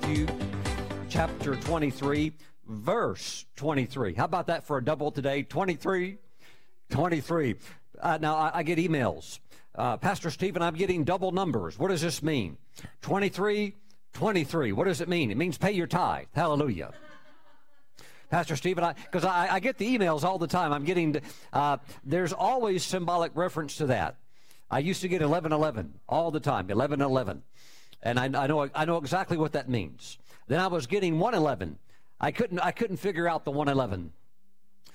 Matthew chapter 23, verse 23. How about that for a double today? 23, 23. Uh, now, I, I, get emails. Uh, Pastor Stephen, I'm getting double numbers. What does this mean? 23, 23. What does it mean? It means pay your tithe. Hallelujah. Pastor Stephen, because I, I, I, get the emails all the time. I'm getting, uh, there's always symbolic reference to that. I used to get 1111 all the time, 1111. And I, I, know, I know exactly what that means. Then I was getting 111. I couldn't, I couldn't figure out the 111.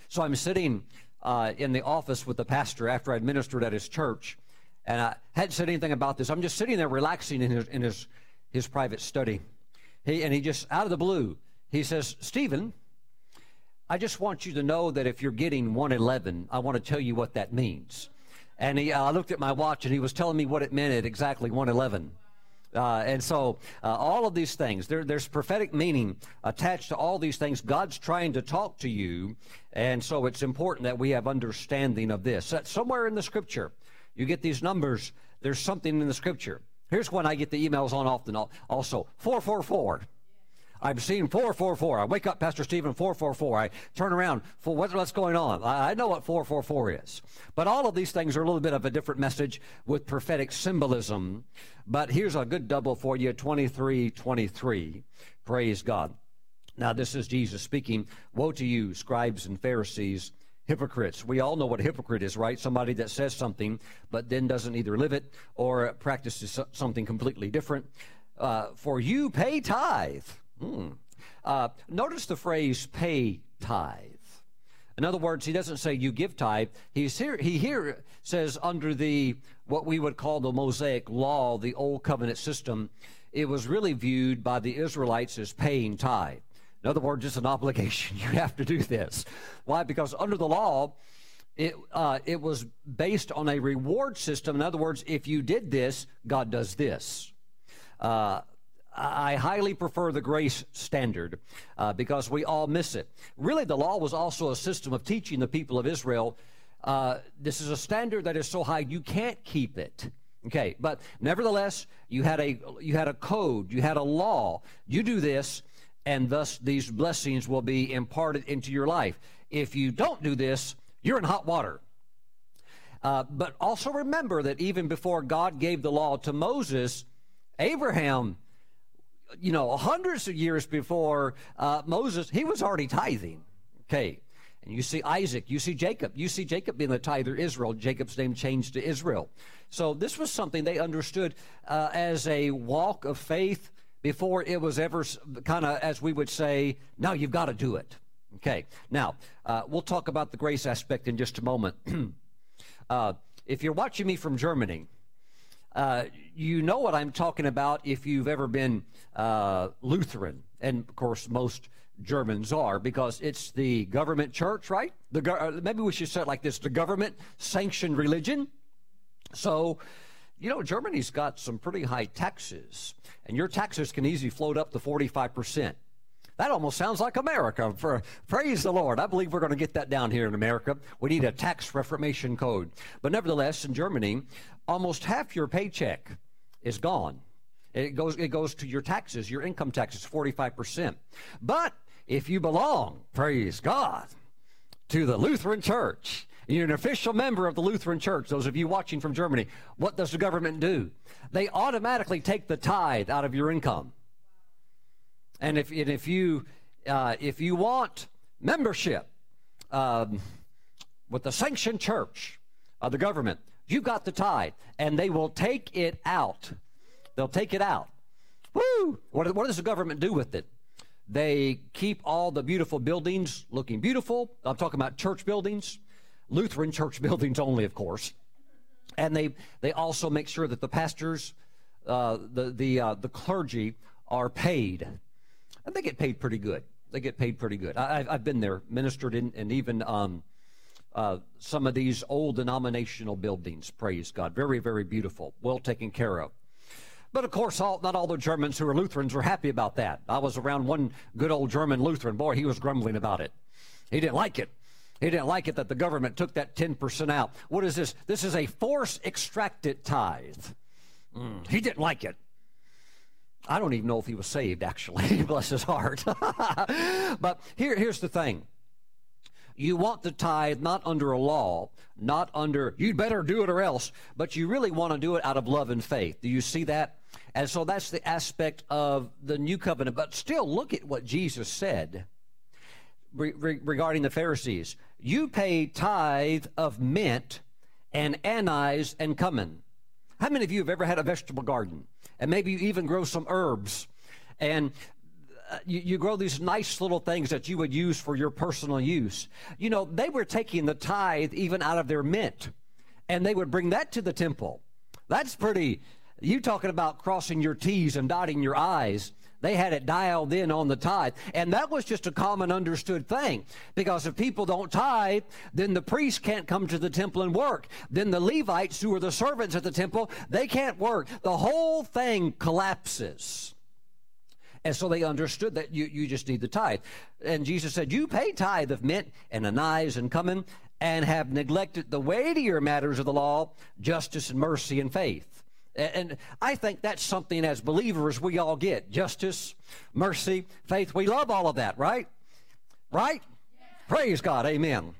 So I'm sitting uh, in the office with the pastor after I ministered at his church, and I hadn't said anything about this. I'm just sitting there relaxing in his, in his, his private study. He, and he just, out of the blue, he says, Stephen, I just want you to know that if you're getting 111, I want to tell you what that means. And he, uh, I looked at my watch and he was telling me what it meant at exactly 111. Uh, and so, uh, all of these things, there, there's prophetic meaning attached to all these things. God's trying to talk to you, and so it's important that we have understanding of this. somewhere in the scripture, you get these numbers, there's something in the scripture. Here's when I get the emails on often also 444. I'm seeing 444. I wake up, Pastor Stephen, 444. I turn around, for what, what's going on? I, I know what 444 is. But all of these things are a little bit of a different message with prophetic symbolism. But here's a good double for you 2323. Praise God. Now, this is Jesus speaking. Woe to you, scribes and Pharisees, hypocrites. We all know what a hypocrite is, right? Somebody that says something but then doesn't either live it or practices something completely different. Uh, for you pay tithe Hmm. Uh, notice the phrase pay tithe. In other words, he doesn't say you give tithe. He's here, he here says under the what we would call the Mosaic law, the old covenant system, it was really viewed by the Israelites as paying tithe. In other words, it's an obligation. You have to do this. Why? Because under the law, it, uh, it was based on a reward system. In other words, if you did this, God does this. Uh, I highly prefer the grace standard uh, because we all miss it. Really, the law was also a system of teaching the people of Israel. Uh, this is a standard that is so high you can't keep it. Okay, but nevertheless, you had a you had a code, you had a law. You do this, and thus these blessings will be imparted into your life. If you don't do this, you're in hot water. Uh, but also remember that even before God gave the law to Moses, Abraham you know, hundreds of years before uh, Moses, he was already tithing. Okay. And you see Isaac, you see Jacob, you see Jacob being the tither Israel. Jacob's name changed to Israel. So this was something they understood uh, as a walk of faith before it was ever kind of, as we would say, now you've got to do it. Okay. Now, uh, we'll talk about the grace aspect in just a moment. uh, if you're watching me from Germany, uh, you know what I'm talking about if you've ever been uh, Lutheran. And of course, most Germans are because it's the government church, right? The go- uh, maybe we should say it like this: the government sanctioned religion. So, you know, Germany's got some pretty high taxes, and your taxes can easily float up to 45 percent. That almost sounds like America. For praise the Lord. I believe we're going to get that down here in America. We need a tax reformation code. But nevertheless, in Germany, almost half your paycheck is gone. It goes, it goes to your taxes, your income taxes, 45%. But if you belong, praise God, to the Lutheran Church, you're an official member of the Lutheran Church, those of you watching from Germany, what does the government do? They automatically take the tithe out of your income. And if, and if, you, uh, if you want membership um, with the sanctioned church of the government, you got the tithe, and they will take it out. They'll take it out. Woo! What, what does the government do with it? They keep all the beautiful buildings looking beautiful. I'm talking about church buildings, Lutheran church buildings only, of course. And they, they also make sure that the pastors, uh, the, the, uh, the clergy are paid. And they get paid pretty good. They get paid pretty good. I, have been there, ministered in, and even um, uh, some of these old denominational buildings, praise God. Very, very beautiful, well taken care of. But of course, all, not all the Germans who are Lutherans were happy about that. I was around one good old German Lutheran. Boy, he was grumbling about it. He didn't like it. He didn't like it that the government took that 10% out. What is this? This is a force extracted tithe. Mm, he didn't like it. I don't even know if he was saved, actually. Bless his heart. but here, here's the thing. You want the tithe not under a law, not under, you'd better do it or else, but you really want to do it out of love and faith. Do you see that? And so that's the aspect of the new covenant. But still, look at what Jesus said re- re- regarding the Pharisees. You pay tithe of mint and anise and cumin. How many of you have ever had a vegetable garden? And maybe you even grow some herbs. And uh, you, you, grow these nice little things that you would use for your personal use. You know, they were taking the tithe even out of their mint, and they would bring that to the temple. That's pretty. You talking about crossing your T's and dotting your I's. They had it dialed in on the tithe. And that was just a common understood thing. Because if people don't tithe, then the priests can't come to the temple and work. Then the Levites, who are the servants at the temple, they can't work. The whole thing collapses. And so they understood that you, you just need the tithe. And Jesus said, You pay tithe of mint and anise and cumin and have neglected the weightier matters of the law, justice and mercy and faith. And I think that's something as believers we all get justice, mercy, faith. We love all of that, right? Right? Praise God. Amen.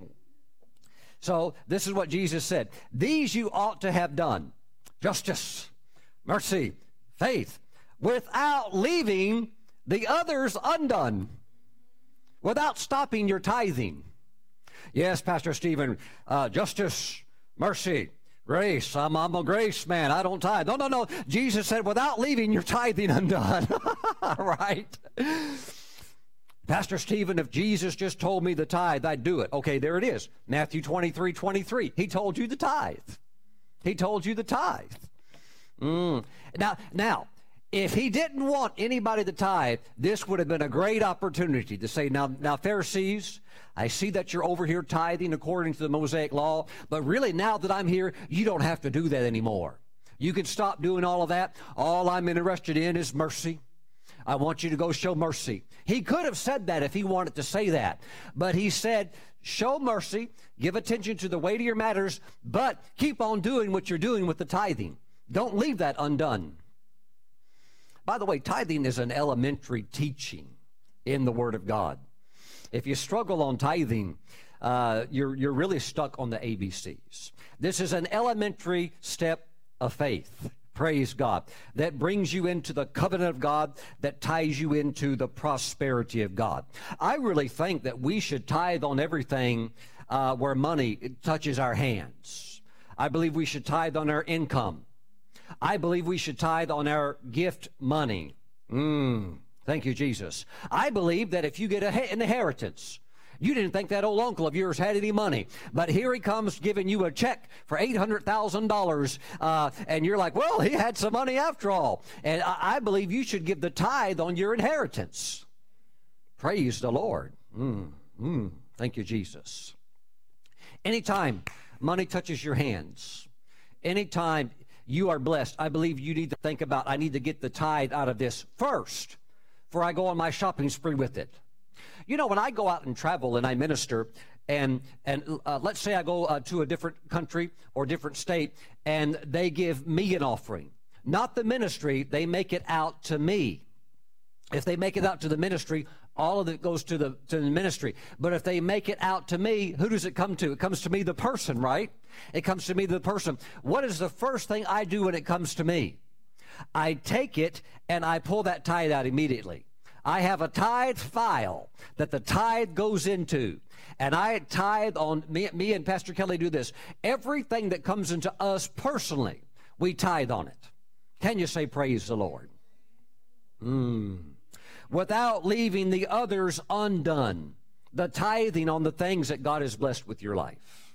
So this is what Jesus said. These you ought to have done justice, mercy, faith, without leaving the others undone, without stopping your tithing. Yes, Pastor Stephen, uh, justice, mercy, Grace. I'm, I'm a grace man. I don't tithe. No, no, no. Jesus said, without leaving your tithing undone. right? Pastor Stephen, if Jesus just told me the tithe, I'd do it. Okay, there it is. Matthew 23, 23. He told you the tithe. He told you the tithe. Mm. Now, now, if he didn't want anybody to tithe, this would have been a great opportunity to say, now, now, Pharisees, I see that you're over here tithing according to the Mosaic law, but really now that I'm here, you don't have to do that anymore. You can stop doing all of that. All I'm interested in is mercy. I want you to go show mercy. He could have said that if he wanted to say that, but he said, show mercy, give attention to the weightier matters, but keep on doing what you're doing with the tithing. Don't leave that undone. By the way, tithing is an elementary teaching in the Word of God. If you struggle on tithing, uh, you're, you're really stuck on the ABCs. This is an elementary step of faith. Praise God. That brings you into the covenant of God, that ties you into the prosperity of God. I really think that we should tithe on everything uh, where money touches our hands. I believe we should tithe on our income. I believe we should tithe on our gift money. Mm, thank you, Jesus. I believe that if you get an inheritance, you didn't think that old uncle of yours had any money, but here he comes giving you a check for $800,000, uh, and you're like, well, he had some money after all. And I, I, believe you should give the tithe on your inheritance. Praise the Lord. Mm, mm, thank you, Jesus. Anytime money touches your hands, anytime you are blessed. I believe you need to think about, I need to get the tithe out of this first before I go on my shopping spree with it. You know, when I go out and travel and I minister, and and uh, let's say I go uh, to a different country or different state, and they give me an offering, not the ministry, they make it out to me. If they make it out to the ministry, all of it goes to the to the ministry. But if they make it out to me, who does it come to? It comes to me, the person, right? It comes to me, the person. What is the first thing I do when it comes to me? I take it and I pull that tithe out immediately. I have a tithe file that the tithe goes into. And I tithe on, me, me and Pastor Kelly do this. Everything that comes into us personally, we tithe on it. Can you say praise the Lord? Mm. Without leaving the others undone. The tithing on the things that God has blessed with your life.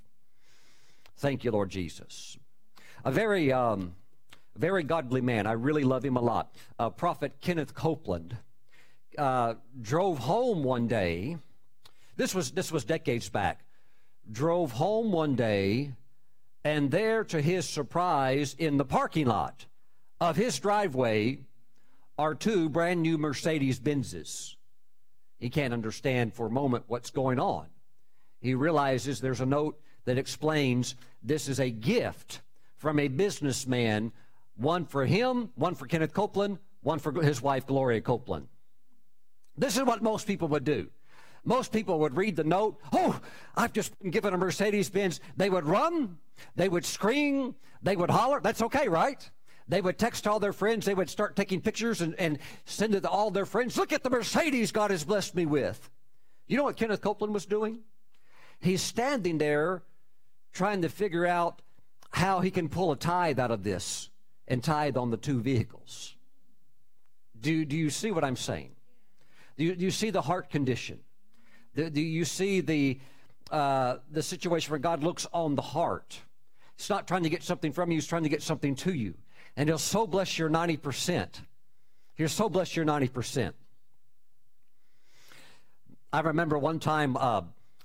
Thank you, Lord Jesus. A very, um, very godly man. I really love him a lot. Uh, Prophet Kenneth Copeland uh, drove home one day. This was this was decades back. Drove home one day, and there, to his surprise, in the parking lot of his driveway, are two brand new Mercedes Benzes. He can't understand for a moment what's going on. He realizes there's a note that explains this is a gift from a businessman, one for him, one for Kenneth Copeland, one for his wife, Gloria Copeland. This is what most people would do. Most people would read the note, oh, I've just been given a Mercedes Benz. They would run, they would scream, they would holler. That's okay, right? They would text all their friends. They would start taking pictures and, and send it to all their friends. Look at the Mercedes God has blessed me with. You know what Kenneth Copeland was doing? He's standing there trying to figure out how he can pull a tithe out of this and tithe on the two vehicles. Do, do you see what I'm saying? Do you, do you see the heart condition? Do, do you see the, uh, the situation where God looks on the heart? He's not trying to get something from you, he's trying to get something to you. And he'll so bless your 90%. He'll so bless your 90%. I remember one time, uh,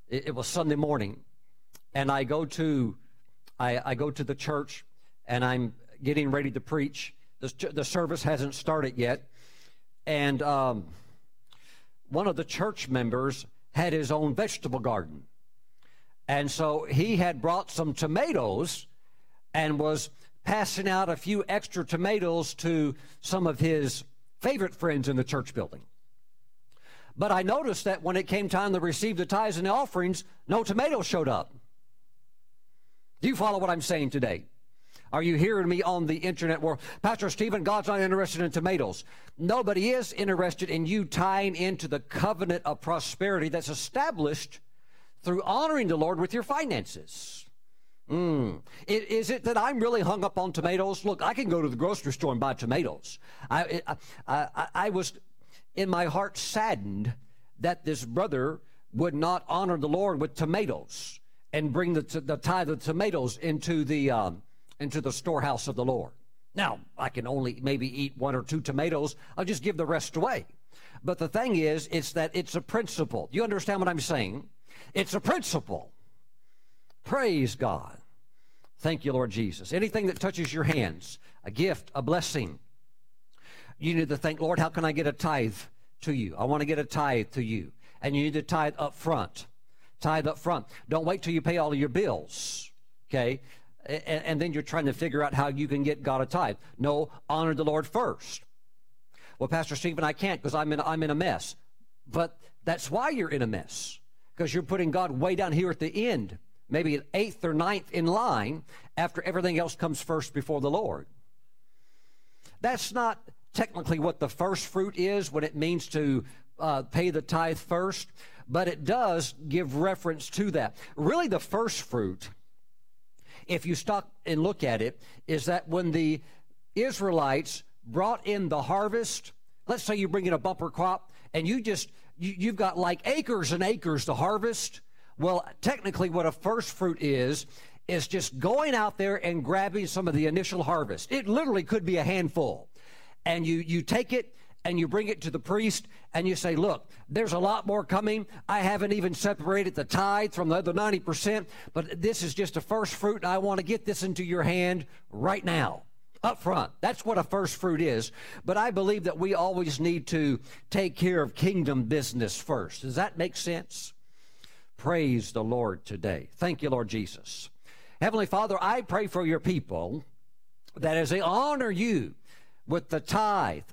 it, it was Sunday morning, and I go to I, I go to the church and I'm getting ready to preach. The, the service hasn't started yet. And um, one of the church members had his own vegetable garden. And so he had brought some tomatoes and was passing out a few extra tomatoes to some of his favorite friends in the church building. But I noticed that when it came time to receive the tithes and the offerings, no tomatoes showed up. Do you follow what I'm saying today? Are you hearing me on the internet world? Pastor Stephen, God's not interested in tomatoes. Nobody is interested in you tying into the covenant of prosperity that's established through honoring the Lord with your finances. Mm. Is it that I'm really hung up on tomatoes? Look, I can go to the grocery store and buy tomatoes. I, I, I, I was in my heart saddened that this brother would not honor the Lord with tomatoes and bring the, the tithe of tomatoes into the, um, into the storehouse of the Lord. Now, I can only maybe eat one or two tomatoes. I'll just give the rest away. But the thing is, it's that it's a principle. You understand what I'm saying? It's a principle. Praise God. Thank you, Lord Jesus. Anything that touches your hands, a gift, a blessing, you need to think, Lord, how can I get a tithe to you? I want to get a tithe to you. And you need to tithe up front tithe up front. Don't wait till you pay all of your bills, okay? And, and then you're trying to figure out how you can get God a tithe. No, honor the Lord first. Well, Pastor Stephen, I can't because I'm in, I'm in a mess. But that's why you're in a mess, because you're putting God way down here at the end, maybe eighth or ninth in line after everything else comes first before the Lord. That's not technically what the first fruit is when it means to uh, pay the tithe first but it does give reference to that. Really, the first fruit, if you stop and look at it, is that when the Israelites brought in the harvest, let's say you bring in a bumper crop and you just, you, have got like acres and acres to harvest. Well, technically, what a first fruit is, is just going out there and grabbing some of the initial harvest. It literally could be a handful. And you, you take it and you bring it to the priest and you say, Look, there's a lot more coming. I haven't even separated the tithe from the other 90%, but this is just a first fruit, I want to get this into your hand right now. Up front. That's what a first fruit is. But I believe that we always need to take care of kingdom business first. Does that make sense? Praise the Lord today. Thank you, Lord Jesus. Heavenly Father, I pray for your people that as they honor you with the tithe,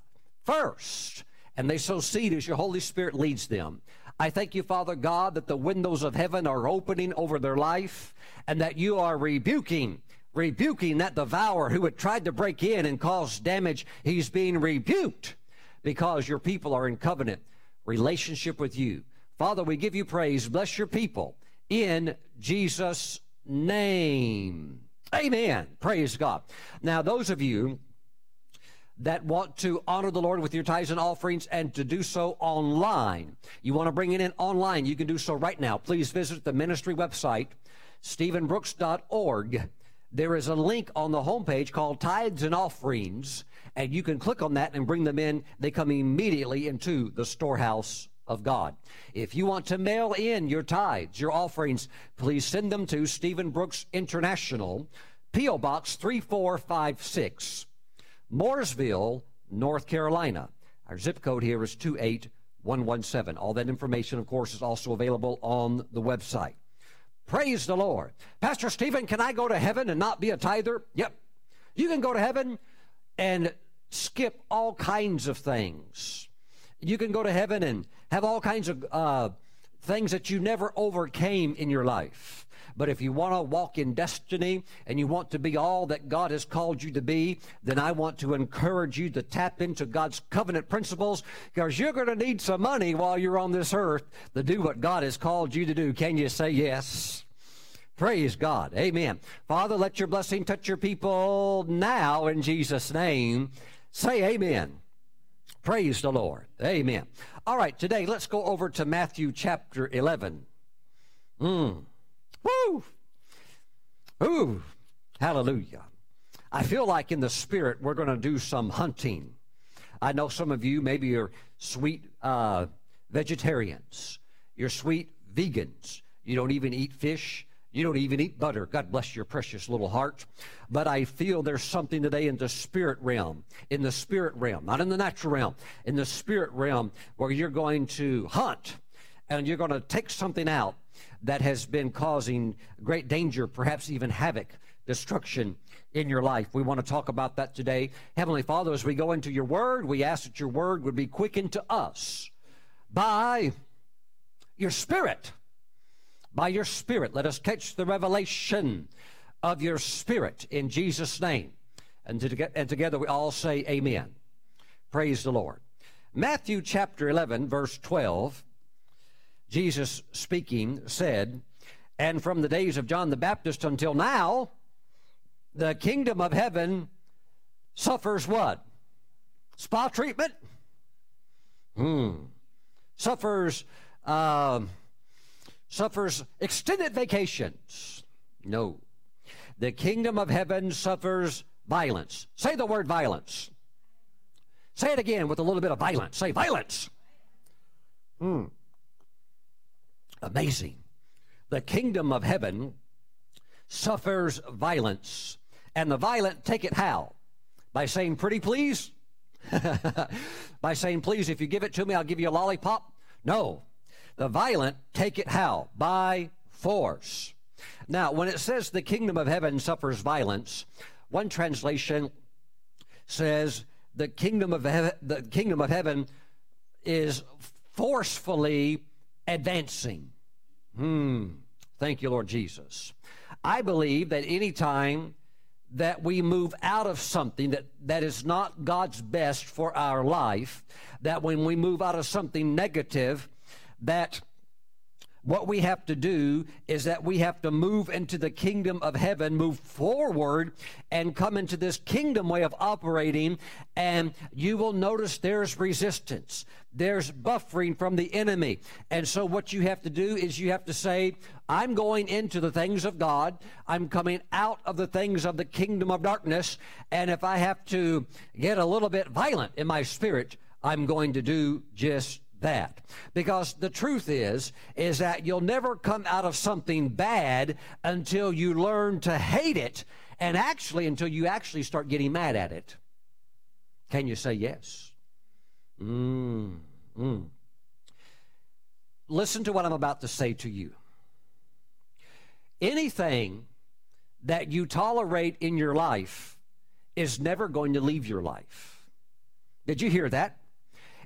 first, and they sow seed as your Holy Spirit leads them. I thank you, Father God, that the windows of heaven are opening over their life and that you are rebuking, rebuking that devourer who had tried to break in and cause damage. He's being rebuked because your people are in covenant relationship with you. Father, we give you praise. Bless your people in Jesus' name. Amen. Praise God. Now, those of you that want to honor the Lord with your tithes and offerings and to do so online. You want to bring it in online, you can do so right now. Please visit the ministry website, stephenbrooks.org. There is a link on the homepage called Tithes and Offerings, and you can click on that and bring them in. They come immediately into the storehouse of God. If you want to mail in your tithes, your offerings, please send them to Stephen Brooks International, P.O. Box 3456. Mooresville, North Carolina. Our zip code here is 28117. All that information, of course, is also available on the website. Praise the Lord. Pastor Stephen, can I go to heaven and not be a tither? Yep. You can go to heaven and skip all kinds of things. You can go to heaven and have all kinds of uh, things that you never overcame in your life. But if you want to walk in destiny and you want to be all that God has called you to be, then I want to encourage you to tap into God's covenant principles because you're going to need some money while you're on this earth to do what God has called you to do. Can you say yes? Praise God. Amen. Father, let your blessing touch your people now in Jesus' name. Say amen. Praise the Lord. Amen. All right, today let's go over to Matthew chapter 11. Mm. Woo! Ooh! Hallelujah. I feel like in the spirit we're going to do some hunting. I know some of you, maybe you're sweet uh, vegetarians, you're sweet vegans, you don't even eat fish. You don't even eat butter. God bless your precious little heart. But I feel there's something today in the spirit realm, in the spirit realm, not in the natural realm, in the spirit realm where you're going to hunt and you're going to take something out that has been causing great danger, perhaps even havoc, destruction in your life. We want to talk about that today. Heavenly Father, as we go into your word, we ask that your word would be quickened to us by your spirit. By your spirit, let us catch the revelation of your spirit in Jesus' name. And, to, and together we all say amen. Praise the Lord. Matthew chapter 11, verse 12 Jesus speaking said, And from the days of John the Baptist until now, the kingdom of heaven suffers what? Spa treatment? Hmm. Suffers, uh, suffers extended vacations. No. The kingdom of heaven suffers violence. Say the word violence. Say it again with a little bit of violence. Say violence. Hmm. Amazing. The kingdom of heaven suffers violence, and the violent take it how? By saying, Pretty please? By saying, Please, if you give it to me, I'll give you a lollipop? No. The violent take it how? By force. Now, when it says the kingdom of heaven suffers violence, one translation says the kingdom of heaven, the kingdom of heaven is forcefully advancing. Hmm. Thank you, Lord Jesus. I believe that anytime that we move out of something that, that is not God's best for our life, that when we move out of something negative, that what we have to do is that we have to move into the kingdom of heaven, move forward, and come into this kingdom way of operating. And you will notice there's resistance, there's buffering from the enemy. And so, what you have to do is you have to say, I'm going into the things of God, I'm coming out of the things of the kingdom of darkness. And if I have to get a little bit violent in my spirit, I'm going to do just that. Because the truth is, is that you'll never come out of something bad until you learn to hate it and actually until you actually start getting mad at it. Can you say yes? Mm, mm. Listen to what I'm about to say to you. Anything that you tolerate in your life is never going to leave your life. Did you hear that?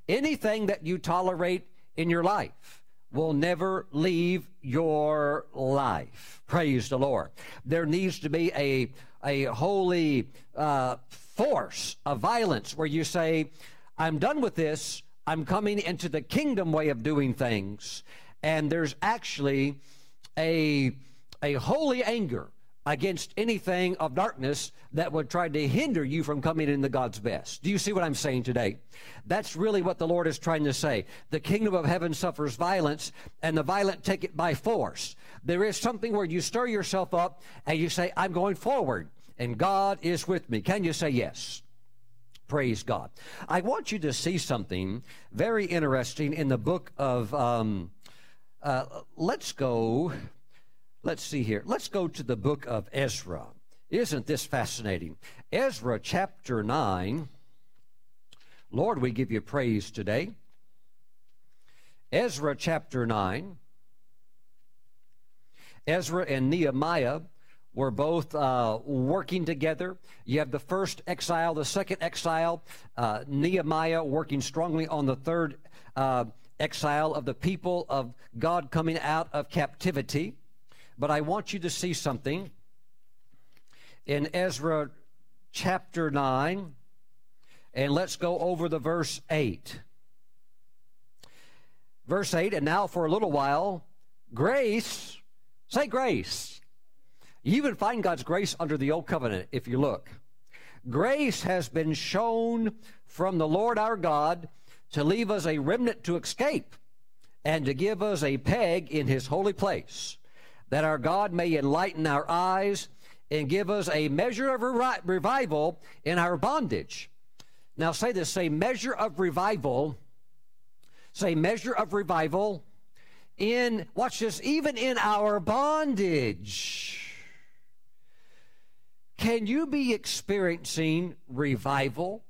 Anything that you tolerate in your life will never leave your life. Praise the Lord. There needs to be a, a holy uh, force of violence where you say, I'm done with this. I'm coming into the kingdom way of doing things. And there's actually a, a holy anger against anything of darkness that would try to hinder you from coming into God's best. Do you see what I'm saying today? That's really what the Lord is trying to say. The kingdom of heaven suffers violence, and the violent take it by force. There is something where you stir yourself up and you say, I'm going forward, and God is with me. Can you say yes? Praise God. I want you to see something very interesting in the book of, um, uh, let's go Let's see here. Let's go to the book of Ezra. Isn't this fascinating? Ezra chapter 9. Lord, we give you praise today. Ezra chapter 9. Ezra and Nehemiah were both uh, working together. You have the first exile, the second exile, uh, Nehemiah working strongly on the third uh, exile of the people of God coming out of captivity. But I want you to see something in Ezra chapter 9, and let's go over the verse 8. Verse 8, and now for a little while, grace, say grace. You even find God's grace under the old covenant if you look. Grace has been shown from the Lord our God to leave us a remnant to escape and to give us a peg in his holy place, that our God may enlighten our eyes and give us a measure of re- revival in our bondage. Now say this, say measure of revival, say measure of revival in, watch this, even in our bondage. Can you be experiencing revival,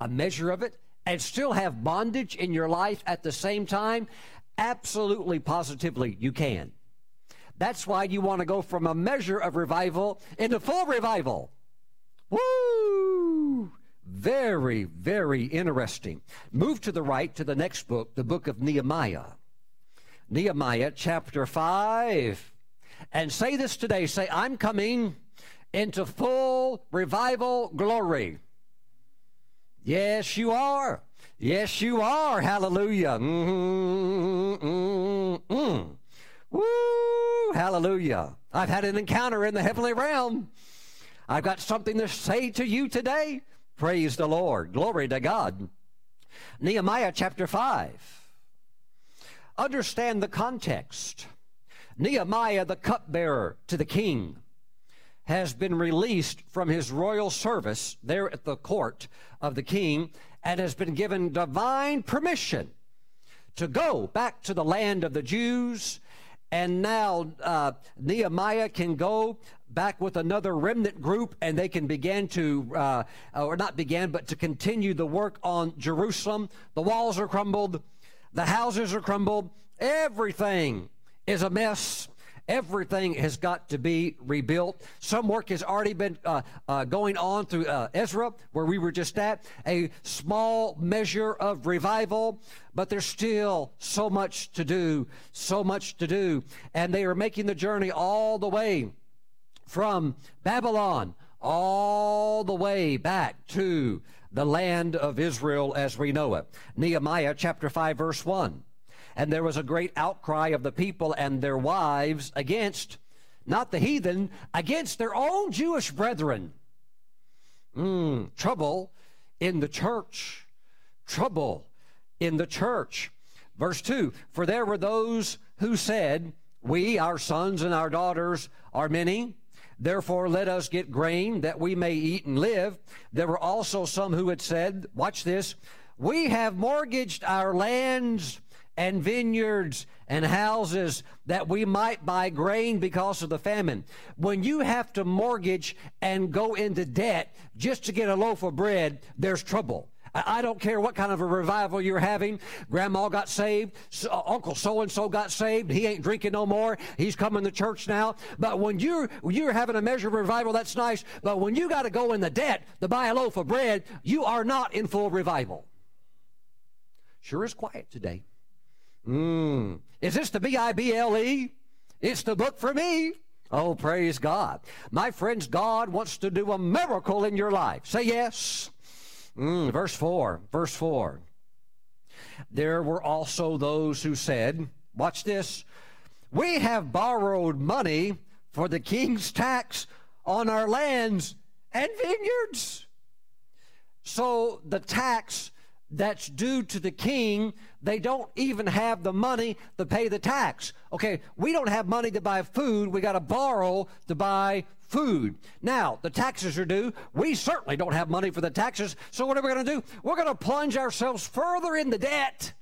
a measure of it, and still have bondage in your life at the same time? Absolutely, positively, you can. That's why you want to go from a measure of revival into full revival. Woo! Very, very interesting. Move to the right to the next book, the book of Nehemiah. Nehemiah chapter 5. And say this today say, I'm coming into full revival glory. Yes, you are. Yes, you are. Hallelujah. Mm-hmm, mm-hmm, mm. Woo! Hallelujah. I've had an encounter in the heavenly realm. I've got something to say to you today. Praise the Lord. Glory to God. Nehemiah chapter 5. Understand the context. Nehemiah, the cupbearer to the king, has been released from his royal service there at the court of the king and has been given divine permission to go back to the land of the Jews. And now uh, Nehemiah can go back with another remnant group and they can begin to, uh, or not begin, but to continue the work on Jerusalem. The walls are crumbled, the houses are crumbled, everything is a mess. Everything has got to be rebuilt. Some work has already been uh, uh, going on through uh, Ezra, where we were just at, a small measure of revival, but there's still so much to do, so much to do. And they are making the journey all the way from Babylon, all the way back to the land of Israel as we know it. Nehemiah chapter 5, verse 1. And there was a great outcry of the people and their wives against, not the heathen, against their own Jewish brethren. Mm, trouble in the church. Trouble in the church. Verse 2 For there were those who said, We, our sons and our daughters, are many. Therefore, let us get grain that we may eat and live. There were also some who had said, Watch this, we have mortgaged our lands and vineyards and houses that we might buy grain because of the famine. When you have to mortgage and go into debt just to get a loaf of bread, there's trouble. I don't care what kind of a revival you're having. Grandma got saved. So, uh, Uncle so and so got saved. He ain't drinking no more. He's coming to church now. But when you're you're having a measure of revival, that's nice. But when you got to go in the debt to buy a loaf of bread, you are not in full revival. Sure is quiet today. Mm. Is this the B I B L E? It's the book for me. Oh, praise God. My friends, God wants to do a miracle in your life. Say yes. Mm, verse 4. Verse 4. There were also those who said, Watch this. We have borrowed money for the king's tax on our lands and vineyards. So the tax that's due to the king, they don't even have the money to pay the tax. Okay, we don't have money to buy food. We got to borrow to buy food. Now, the taxes are due. We certainly don't have money for the taxes. So what are we going to do? We're going to plunge ourselves further into debt.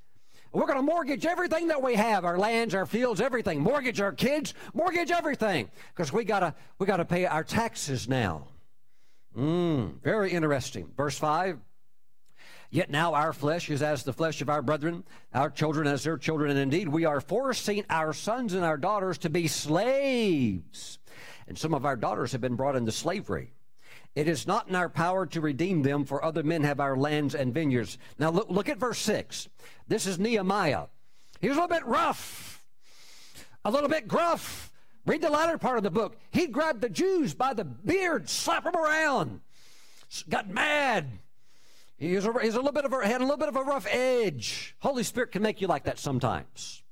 We're going to mortgage everything that we have, our lands, our fields, everything. Mortgage our kids, mortgage everything because we got to we got to pay our taxes now. Mm, very interesting. Verse 5 Yet now our flesh is as the flesh of our brethren, our children as their children, and indeed we are forcing our sons and our daughters to be slaves and some of our daughters have been brought into slavery. It is not in our power to redeem them, for other men have our lands and vineyards. Now look, look at verse 6. This is Nehemiah. He was a little bit rough, a little bit gruff. Read the latter part of the book. He grabbed the Jews by the beard, slapped them around, got mad. He's a, a little bit of a, had a little bit of a rough edge. Holy Spirit can make you like that sometimes.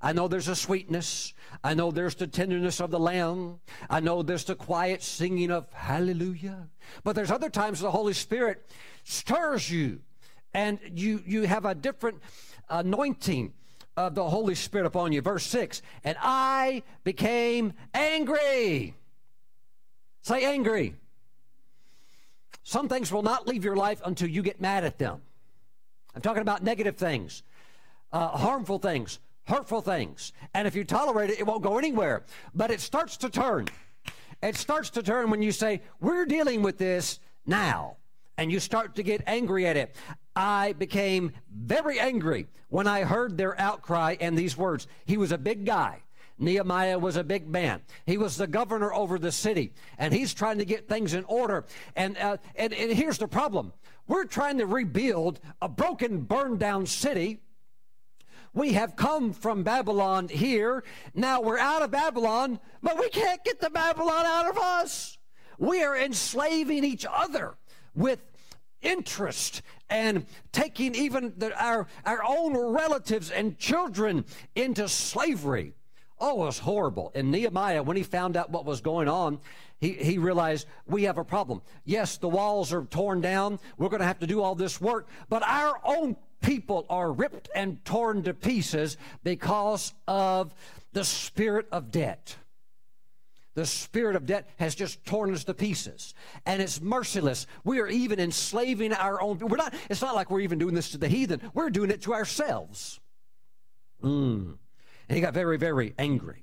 I know there's a sweetness. I know there's the tenderness of the lamb. I know there's the quiet singing of hallelujah. But there's other times the Holy Spirit stirs you and you, you have a different anointing of the Holy Spirit upon you. Verse 6 And I became angry. Say angry. Some things will not leave your life until you get mad at them. I'm talking about negative things, uh, harmful things, hurtful things. And if you tolerate it, it won't go anywhere. But it starts to turn. It starts to turn when you say, We're dealing with this now. And you start to get angry at it. I became very angry when I heard their outcry and these words. He was a big guy. Nehemiah was a big man. He was the governor over the city, and he's trying to get things in order. And, uh, and, and here's the problem we're trying to rebuild a broken, burned down city. We have come from Babylon here. Now we're out of Babylon, but we can't get the Babylon out of us. We are enslaving each other with interest and taking even the, our, our own relatives and children into slavery. Oh, it was horrible. And Nehemiah, when he found out what was going on, he, he realized we have a problem. Yes, the walls are torn down. We're going to have to do all this work, but our own people are ripped and torn to pieces because of the spirit of debt. The spirit of debt has just torn us to pieces. And it's merciless. We are even enslaving our own. We're not, it's not like we're even doing this to the heathen. We're doing it to ourselves. Mm. And he got very, very angry.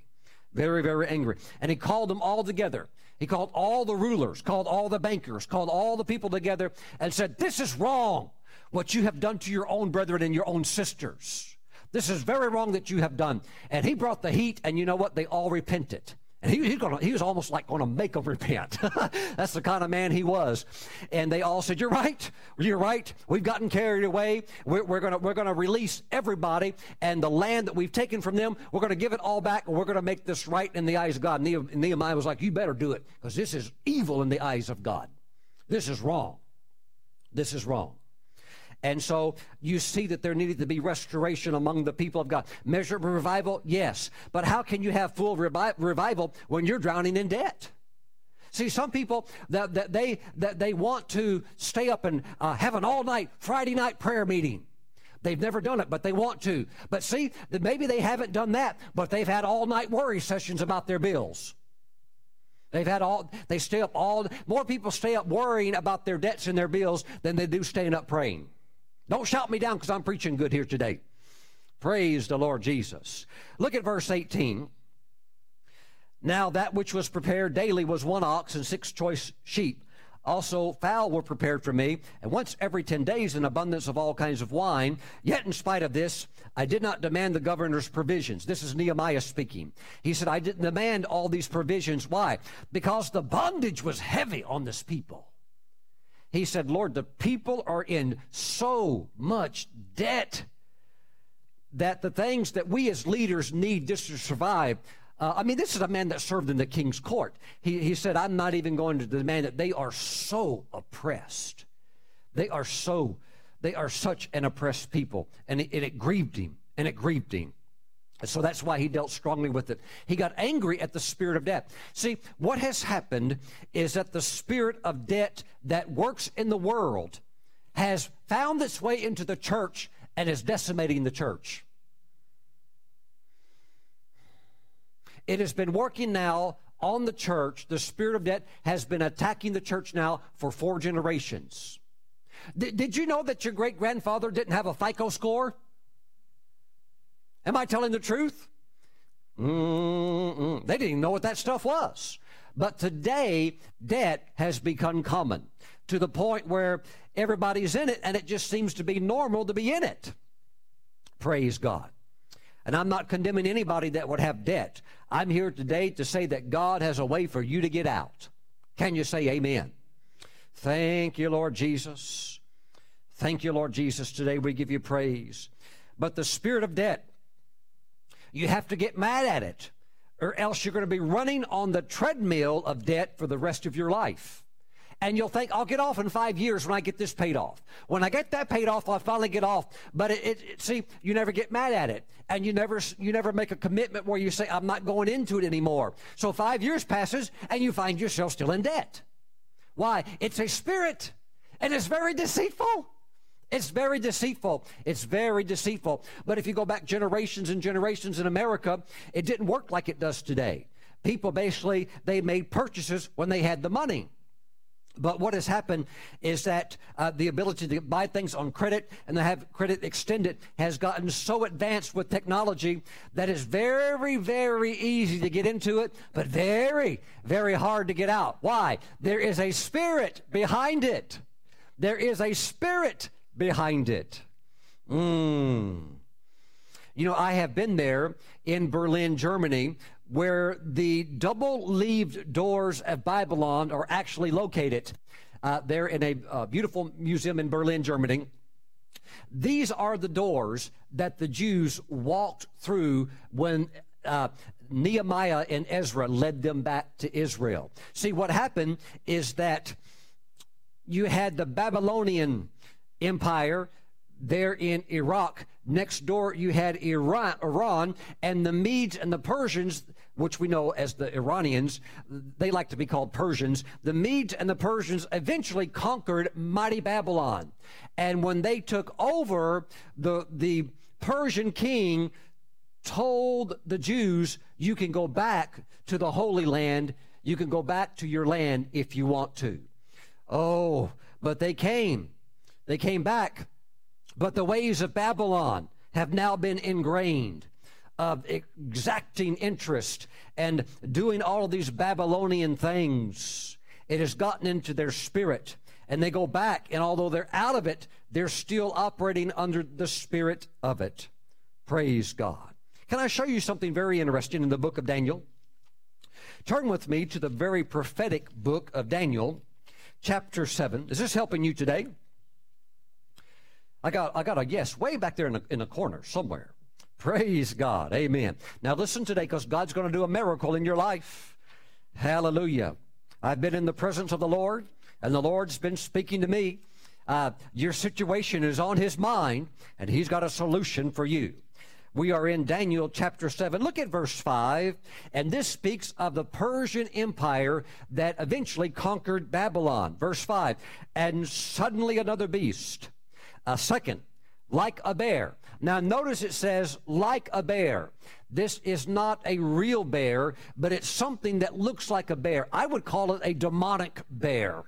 Very, very angry. And he called them all together. He called all the rulers, called all the bankers, called all the people together and said, This is wrong, what you have done to your own brethren and your own sisters. This is very wrong that you have done. And he brought the heat, and you know what? They all repented. And he, gonna, he was almost like going to make them repent. That's the kind of man he was. And they all said, You're right. You're right. We've gotten carried away. We're, we're going we're gonna release everybody. And the land that we've taken from them, we're going to give it all back. And we're going to make this right in the eyes of God. Nehemiah was like, You better do it because this is evil in the eyes of God. This is wrong. This is wrong. And so you see that there needed to be restoration among the people of God. Measure revival, yes. But how can you have full revi- revival when you're drowning in debt? See, some people that, that they that they want to stay up and uh, have an all night Friday night prayer meeting. They've never done it, but they want to. But see, maybe they haven't done that, but they've had all night worry sessions about their bills. They've had all, they stay up all, more people stay up worrying about their debts and their bills than they do staying up praying. Don't shout me down because I'm preaching good here today. Praise the Lord Jesus. Look at verse 18. Now that which was prepared daily was one ox and six choice sheep. Also, fowl were prepared for me, and once every ten days an abundance of all kinds of wine. Yet, in spite of this, I did not demand the governor's provisions. This is Nehemiah speaking. He said, I didn't demand all these provisions. Why? Because the bondage was heavy on this people. He said, Lord, the people are in so much debt that the things that we as leaders need just to survive. Uh, I mean, this is a man that served in the king's court. He, he said, I'm not even going to demand that they are so oppressed. They are so, they are such an oppressed people. And it, and it grieved him, and it grieved him. So that's why he dealt strongly with it. He got angry at the spirit of debt. See, what has happened is that the spirit of debt that works in the world has found its way into the church and is decimating the church. It has been working now on the church. The spirit of debt has been attacking the church now for four generations. D- did you know that your great grandfather didn't have a FICO score? Am I telling the truth? Mm-mm. They didn't even know what that stuff was. But today, debt has become common to the point where everybody's in it and it just seems to be normal to be in it. Praise God. And I'm not condemning anybody that would have debt. I'm here today to say that God has a way for you to get out. Can you say amen? Thank you, Lord Jesus. Thank you, Lord Jesus. Today we give you praise. But the spirit of debt, you have to get mad at it, or else you're going to be running on the treadmill of debt for the rest of your life and you'll think, I'll get off in five years when I get this paid off. When I get that paid off, I'll finally get off. But it, it, it, see, you never get mad at it, and you never you never make a commitment where you say, I'm not going into it anymore. So five years passes, and you find yourself still in debt. Why? It's a spirit, and it's very deceitful. It's very deceitful. It's very deceitful. But if you go back generations and generations in America, it didn't work like it does today. People basically they made purchases when they had the money. But what has happened is that uh, the ability to buy things on credit and to have credit extended has gotten so advanced with technology that it's very, very easy to get into it, but very, very hard to get out. Why? There is a spirit behind it. There is a spirit behind it. Mm. You know, I have been there in Berlin, Germany, where the double leaved doors of Babylon are actually located. Uh, they're in a uh, beautiful museum in Berlin, Germany. These are the doors that the Jews walked through when uh, Nehemiah and Ezra led them back to Israel. See, what happened is that you had the Babylonian Empire there in Iraq. Next door, you had Iran, Iran, and the Medes and the Persians, which we know as the Iranians, they like to be called Persians. The Medes and the Persians eventually conquered mighty Babylon. And when they took over, the, the Persian king told the Jews, You can go back to the Holy Land. You can go back to your land if you want to. Oh, but they came. They came back but the ways of Babylon have now been ingrained of exacting interest and doing all of these Babylonian things. It has gotten into their spirit. And they go back, and although they're out of it, they're still operating under the spirit of it. Praise God. Can I show you something very interesting in the book of Daniel? Turn with me to the very prophetic book of Daniel, chapter 7. Is this helping you today? I got, I got a yes way back there in the, in the corner somewhere. Praise God. Amen. Now listen today because God's going to do a miracle in your life. Hallelujah. I've been in the presence of the Lord and the Lord's been speaking to me. Uh, your situation is on his mind and he's got a solution for you. We are in Daniel chapter 7. Look at verse 5. And this speaks of the Persian Empire that eventually conquered Babylon. Verse 5. And suddenly another beast a second, like a bear. Now, notice it says, like a bear. This is not a real bear, but it's something that looks like a bear. I would call it a demonic bear.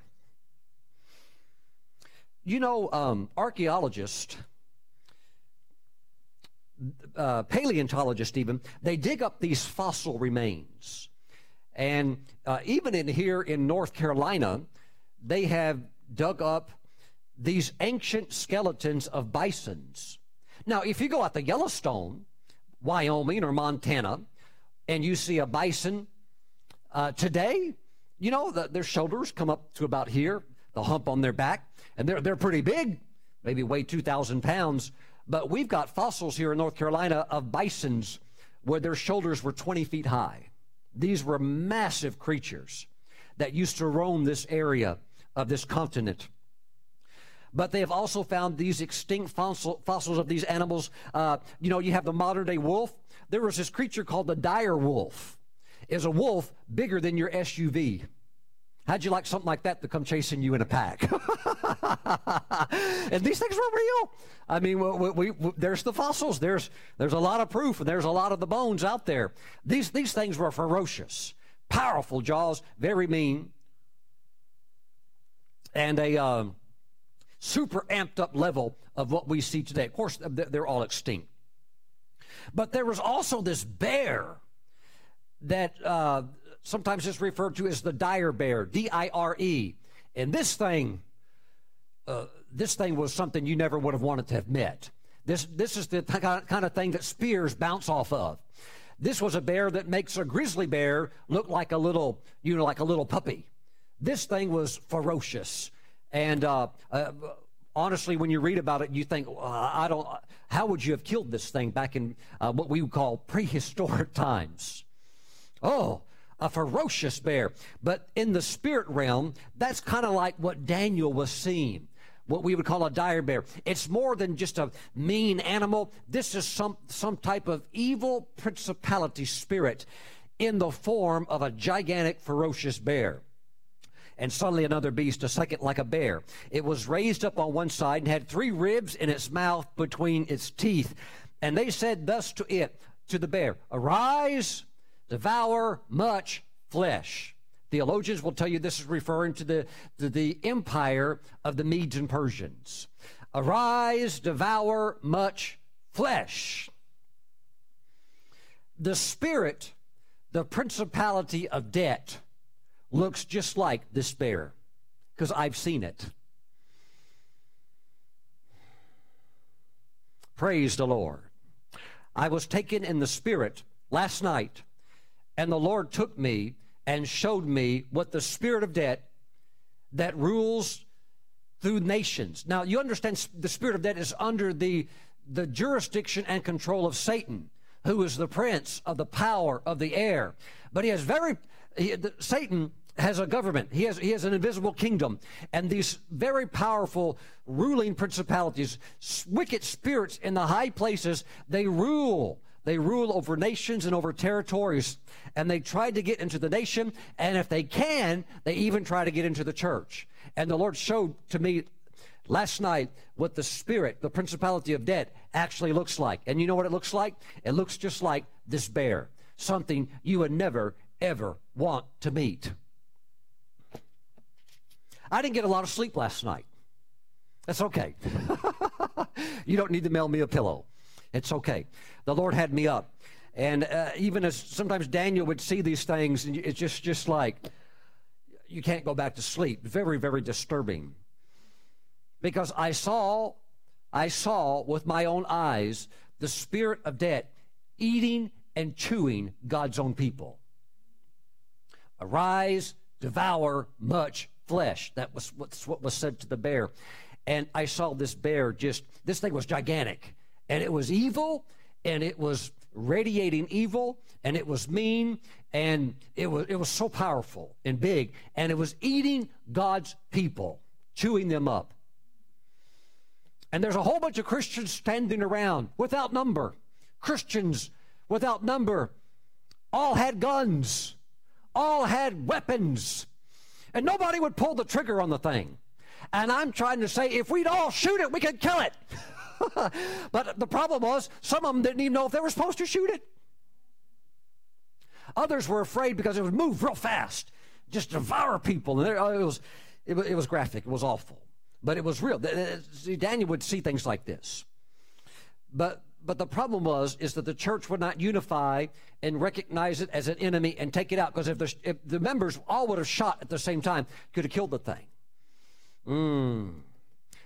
You know, um, archaeologists, uh, paleontologists even, they dig up these fossil remains. And uh, even in here in North Carolina, they have dug up these ancient skeletons of bisons. Now, if you go out to Yellowstone, Wyoming, or Montana, and you see a bison uh, today, you know, the, their shoulders come up to about here, the hump on their back, and they're, they're pretty big, maybe weigh 2,000 pounds. But we've got fossils here in North Carolina of bisons where their shoulders were 20 feet high. These were massive creatures that used to roam this area of this continent but they have also found these extinct fossil, fossils of these animals. Uh, you know, you have the modern day wolf. There was this creature called the dire wolf. Is a wolf bigger than your SUV? How'd you like something like that to come chasing you in a pack? and these things were real. I mean, we, we, there's the fossils. There's there's a lot of proof, and there's a lot of the bones out there. These these things were ferocious, powerful jaws, very mean, and a um, super amped up level of what we see today. Of course, they're all extinct. But there was also this bear that uh, sometimes is referred to as the dire bear, D I R E. And this thing, uh, this thing was something you never would have wanted to have met. This, this is the kind of thing that spears bounce off of. This was a bear that makes a grizzly bear look like a little, you know, like a little puppy. This thing was ferocious. And uh, uh, honestly, when you read about it, you think, I don't, how would you have killed this thing back in uh, what we would call prehistoric times? Oh, a ferocious bear. But in the spirit realm, that's kind of like what Daniel was seeing what we would call a dire bear. It's more than just a mean animal. This is some, some type of evil principality spirit in the form of a gigantic, ferocious bear. And suddenly another beast, a second like a bear. It was raised up on one side and had three ribs in its mouth between its teeth. And they said thus to it, to the bear, Arise, devour much flesh. Theologians will tell you this is referring to the, to the empire of the Medes and Persians. Arise, devour much flesh. The spirit, the principality of debt, looks just like despair because I've seen it. Praise the Lord. I was taken in the spirit last night, and the Lord took me and showed me what the spirit of debt that rules through nations. Now, you understand the spirit of debt is under the, the jurisdiction and control of Satan, who is the prince of the power of the air. But he has very, he, the, Satan has a government. He has, he has an invisible kingdom. And these very powerful ruling principalities, wicked spirits in the high places, they rule they rule over nations and over territories. And they try to get into the nation. And if they can, they even try to get into the church. And the Lord showed to me last night what the spirit, the principality of debt, actually looks like. And you know what it looks like? It looks just like this bear, something you would never, ever want to meet. I didn't get a lot of sleep last night. That's okay. you don't need to mail me a pillow. It's okay. The Lord had me up. And uh, even as sometimes Daniel would see these things, and it's just, just like you can't go back to sleep. Very, very disturbing. Because I saw, I saw with my own eyes the spirit of debt eating and chewing God's own people. Arise, devour much flesh. That was what was said to the bear. And I saw this bear just, this thing was gigantic and it was evil and it was radiating evil and it was mean and it was it was so powerful and big and it was eating God's people, chewing them up. And there's a whole bunch of Christians standing around without number. Christians without number all had guns, all had weapons, and nobody would pull the trigger on the thing. And I'm trying to say if we'd all shoot it, we could kill it. but the problem was, some of them didn't even know if they were supposed to shoot it. Others were afraid because it would move real fast, just devour people. And it was, it, it was graphic. It was awful, but it was real. See, Daniel would see things like this. But but the problem was is that the church would not unify and recognize it as an enemy and take it out because if the, if the members all would have shot at the same time, could have killed the thing. Mm.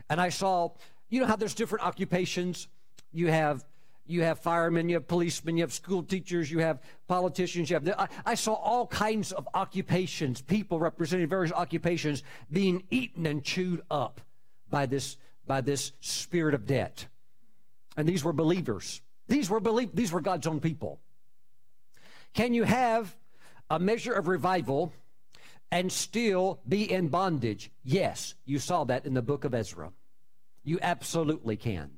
And I saw you know how there's different occupations? You have you have firemen, you have policemen, you have school teachers, you have politicians, you have. I, I, saw all kinds of occupations, people representing various occupations, being eaten and chewed up by this by this spirit of debt. And these were believers. These were believe. These were God's own people. Can you have a measure of revival and still be in bondage? Yes, you saw that in the book of Ezra. You absolutely can.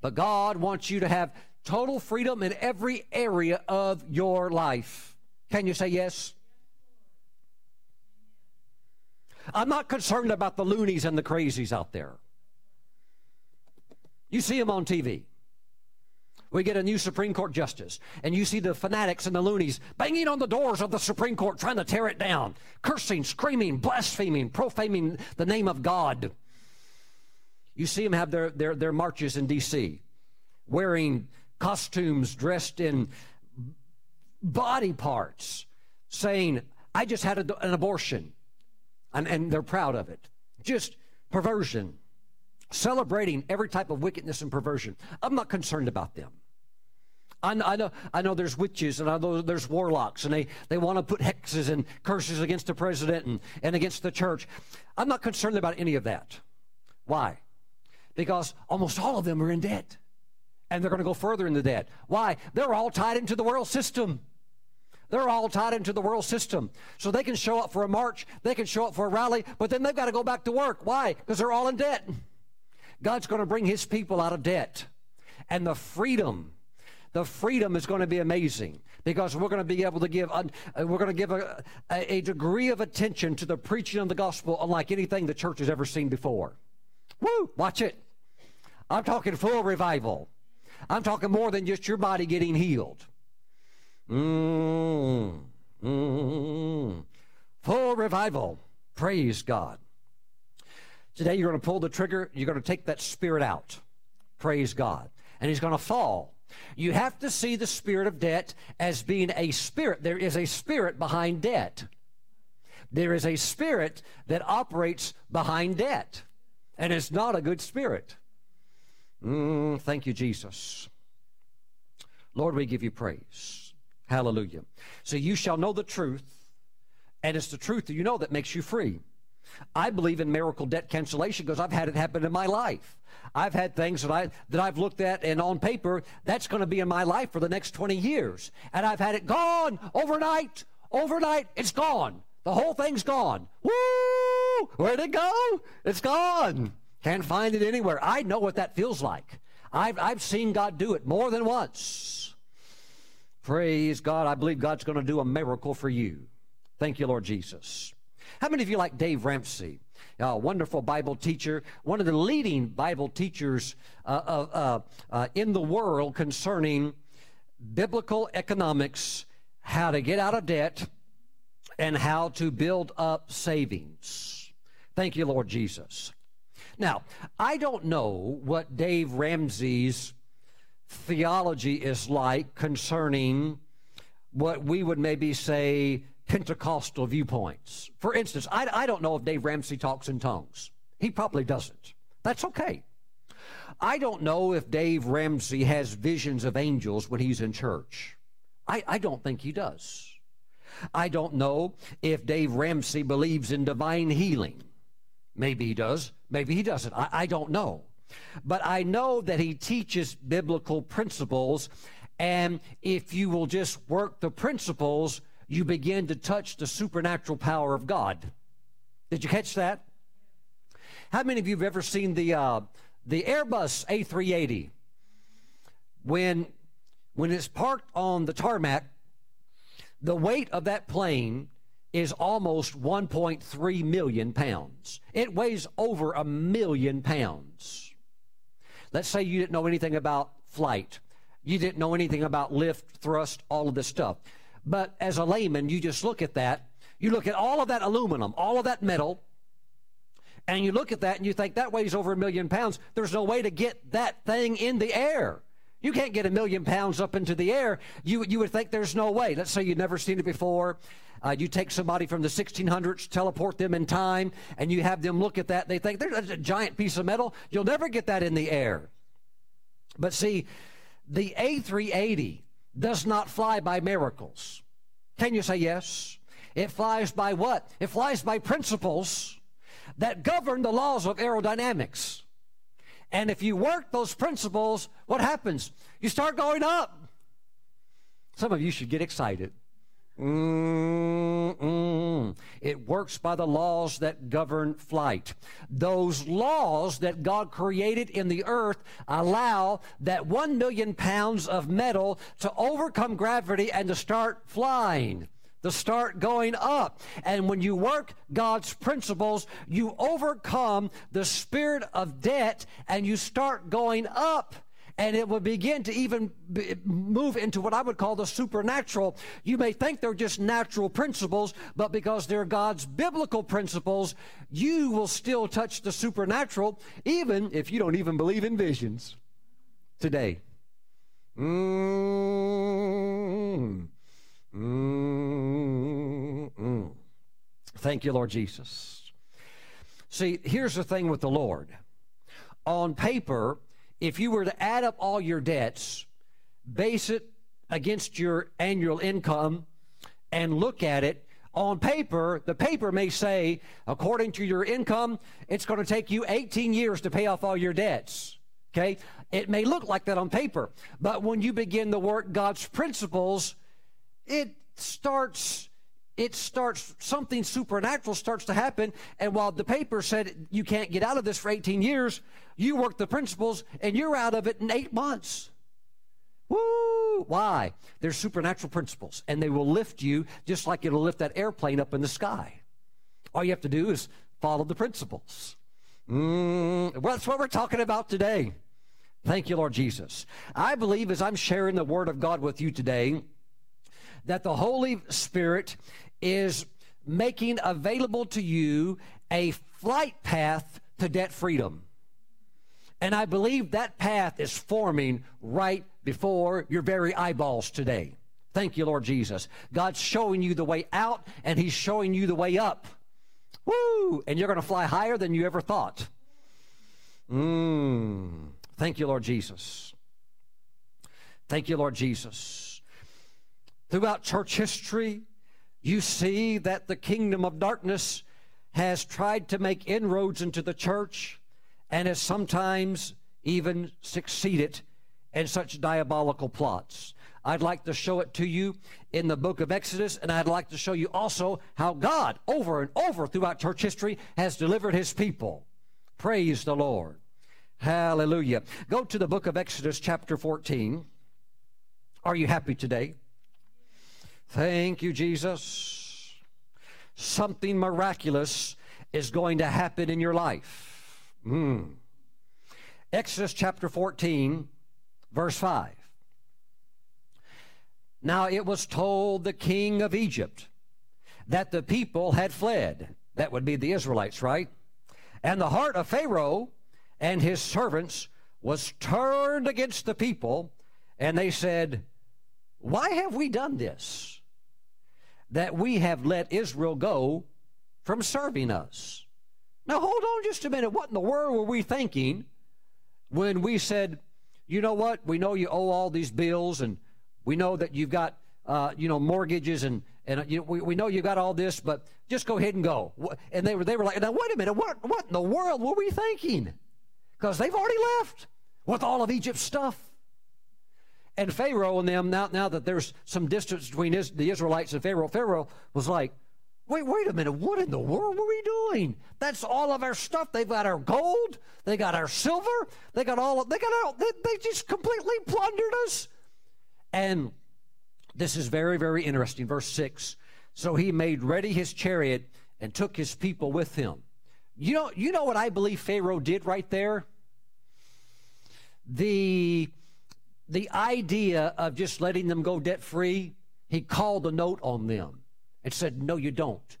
But God wants you to have total freedom in every area of your life. Can you say yes? I'm not concerned about the loonies and the crazies out there. You see them on TV. We get a new Supreme Court justice, and you see the fanatics and the loonies banging on the doors of the Supreme Court trying to tear it down, cursing, screaming, blaspheming, profaning the name of God. You see them have their, their, their marches in D.C., wearing costumes dressed in body parts, saying, I just had a, an abortion. And, and they're proud of it. Just perversion. Celebrating every type of wickedness and perversion. I'm not concerned about them. I, know, I know there's witches and I know there's warlocks and they, they want to put hexes and curses against the president and, and against the church. I'm not concerned about any of that. Why? Because almost all of them are in debt. And they're going to go further into debt. Why? They're all tied into the world system. They're all tied into the world system. So they can show up for a march, they can show up for a rally, but then they've got to go back to work. Why? Because they're all in debt. God's going to bring his people out of debt. And the freedom, the freedom is going to be amazing because we're going to be able to give, uh, we're going to give a, a degree of attention to the preaching of the gospel unlike anything the church has ever seen before. Woo! Watch it. I'm talking full revival. I'm talking more than just your body getting healed. Mm, mm, full revival. Praise God. Today you're going to pull the trigger. You're going to take that spirit out. Praise God. And he's going to fall. You have to see the spirit of debt as being a spirit. There is a spirit behind debt. There is a spirit that operates behind debt. And it's not a good spirit. Mm, thank you, Jesus. Lord, we give you praise. Hallelujah. So you shall know the truth, and it's the truth that you know that makes you free. I believe in miracle debt cancellation because I've had it happen in my life. I've had things that I that I've looked at and on paper that's going to be in my life for the next 20 years. And I've had it gone overnight. Overnight, it's gone. The whole thing's gone. Woo! Where'd it go? It's gone. Can't find it anywhere. I know what that feels like. I've, I've seen God do it more than once. Praise God. I believe God's going to do a miracle for you. Thank you, Lord Jesus. How many of you like Dave Ramsey? A wonderful Bible teacher, one of the leading Bible teachers uh, uh, uh, in the world concerning biblical economics, how to get out of debt, and how to build up savings. Thank you, Lord Jesus. Now, I don't know what Dave Ramsey's theology is like concerning what we would maybe say Pentecostal viewpoints. For instance, I, I don't know if Dave Ramsey talks in tongues. He probably doesn't. That's okay. I don't know if Dave Ramsey has visions of angels when he's in church. I, I don't think he does. I don't know if Dave Ramsey believes in divine healing. Maybe he does. Maybe he doesn't. I, I don't know. But I know that he teaches biblical principles. And if you will just work the principles, you begin to touch the supernatural power of God. Did you catch that? How many of you have ever seen the uh, the Airbus A380? When when it's parked on the tarmac, the weight of that plane is almost 1.3 million pounds. It weighs over a million pounds. Let's say you didn't know anything about flight. You didn't know anything about lift, thrust, all of this stuff. But as a layman, you just look at that. You look at all of that aluminum, all of that metal, and you look at that and you think that weighs over a million pounds. There's no way to get that thing in the air. You can't get a million pounds up into the air. You, you would think there's no way. Let's say you've never seen it before. Uh, you take somebody from the 1600s, teleport them in time, and you have them look at that. They think there's a giant piece of metal. You'll never get that in the air. But see, the A380 does not fly by miracles. Can you say yes? It flies by what? It flies by principles that govern the laws of aerodynamics. And if you work those principles, what happens? You start going up. Some of you should get excited. Mm-mm. It works by the laws that govern flight. Those laws that God created in the earth allow that one million pounds of metal to overcome gravity and to start flying to start going up. And when you work God's principles, you overcome the spirit of debt and you start going up and it will begin to even move into what I would call the supernatural. You may think they're just natural principles, but because they're God's biblical principles, you will still touch the supernatural, even if you don't even believe in visions today. Mm, mm. Thank you, Lord Jesus. See, here's the thing with the Lord on paper, if you were to add up all your debts, base it against your annual income, and look at it, on paper, the paper may say, according to your income, it's going to take you 18 years to pay off all your debts. Okay? It may look like that on paper, but when you begin to work God's principles, it starts it starts something supernatural starts to happen and while the paper said you can't get out of this for 18 years you work the principles and you're out of it in 8 months Woo! Why? They're supernatural principles, and they will lift you just like it'll lift that airplane up in the sky. All you have to do is follow the principles. Mm, well, that's what we're talking about today. Thank you, Lord Jesus. I believe as I'm sharing the Word of God with you today, that the Holy Spirit is making available to you a flight path to debt freedom. And I believe that path is forming right before your very eyeballs today. Thank you, Lord Jesus. God's showing you the way out and He's showing you the way up. Woo! And you're going to fly higher than you ever thought. Mmm. Thank you, Lord Jesus. Thank you, Lord Jesus. Throughout church history, you see that the kingdom of darkness has tried to make inroads into the church and has sometimes even succeeded in such diabolical plots. I'd like to show it to you in the book of Exodus, and I'd like to show you also how God, over and over throughout church history, has delivered his people. Praise the Lord. Hallelujah. Go to the book of Exodus, chapter 14. Are you happy today? Thank you, Jesus. Something miraculous is going to happen in your life. Mm. Exodus chapter 14 Verse 5. Now it was told the king of Egypt that the people had fled. That would be the Israelites, right? And the heart of Pharaoh and his servants was turned against the people, and they said, Why have we done this? That we have let Israel go from serving us. Now hold on just a minute. What in the world were we thinking when we said, you know what? We know you owe all these bills, and we know that you've got, uh, you know, mortgages, and and you we, we know you've got all this, but just go ahead and go. And they were they were like, now wait a minute, what what in the world were we thinking? Because they've already left with all of Egypt's stuff. And Pharaoh and them now now that there's some distance between the Israelites and Pharaoh, Pharaoh was like, Wait, wait a minute. What in the world were we doing? That's all of our stuff. They've got our gold. They got our silver. They got all of, they got all, they, they just completely plundered us. And this is very, very interesting. Verse 6. So he made ready his chariot and took his people with him. You know, you know what I believe Pharaoh did right there? The, the idea of just letting them go debt free, he called a note on them and said, No, you don't.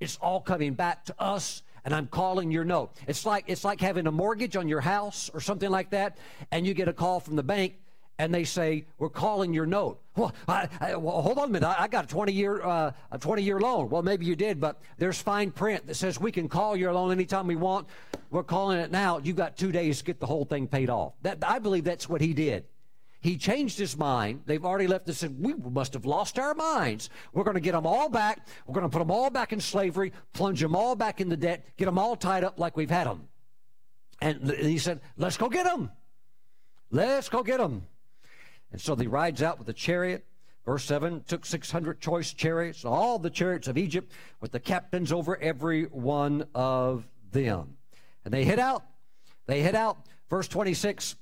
It's all coming back to us and I'm calling your note. It's like it's like having a mortgage on your house or something like that, and you get a call from the bank and they say we're calling your note. Well, I, I, well hold on a minute. I, I got a 20 year uh, a 20 year loan. Well, maybe you did, but there's fine print that says we can call your loan anytime we want. We're calling it now. You've got two days to get the whole thing paid off. That I believe that's what he did. He changed his mind. They've already left us and we must have lost our minds. We're going to get them all back. We're going to put them all back in slavery, plunge them all back into debt, get them all tied up like we've had them. And he said, let's go get them. Let's go get them. And so he rides out with the chariot. Verse 7 took 600 choice chariots, all the chariots of Egypt, with the captains over every one of them. And they hit out. They hit out. Verse 26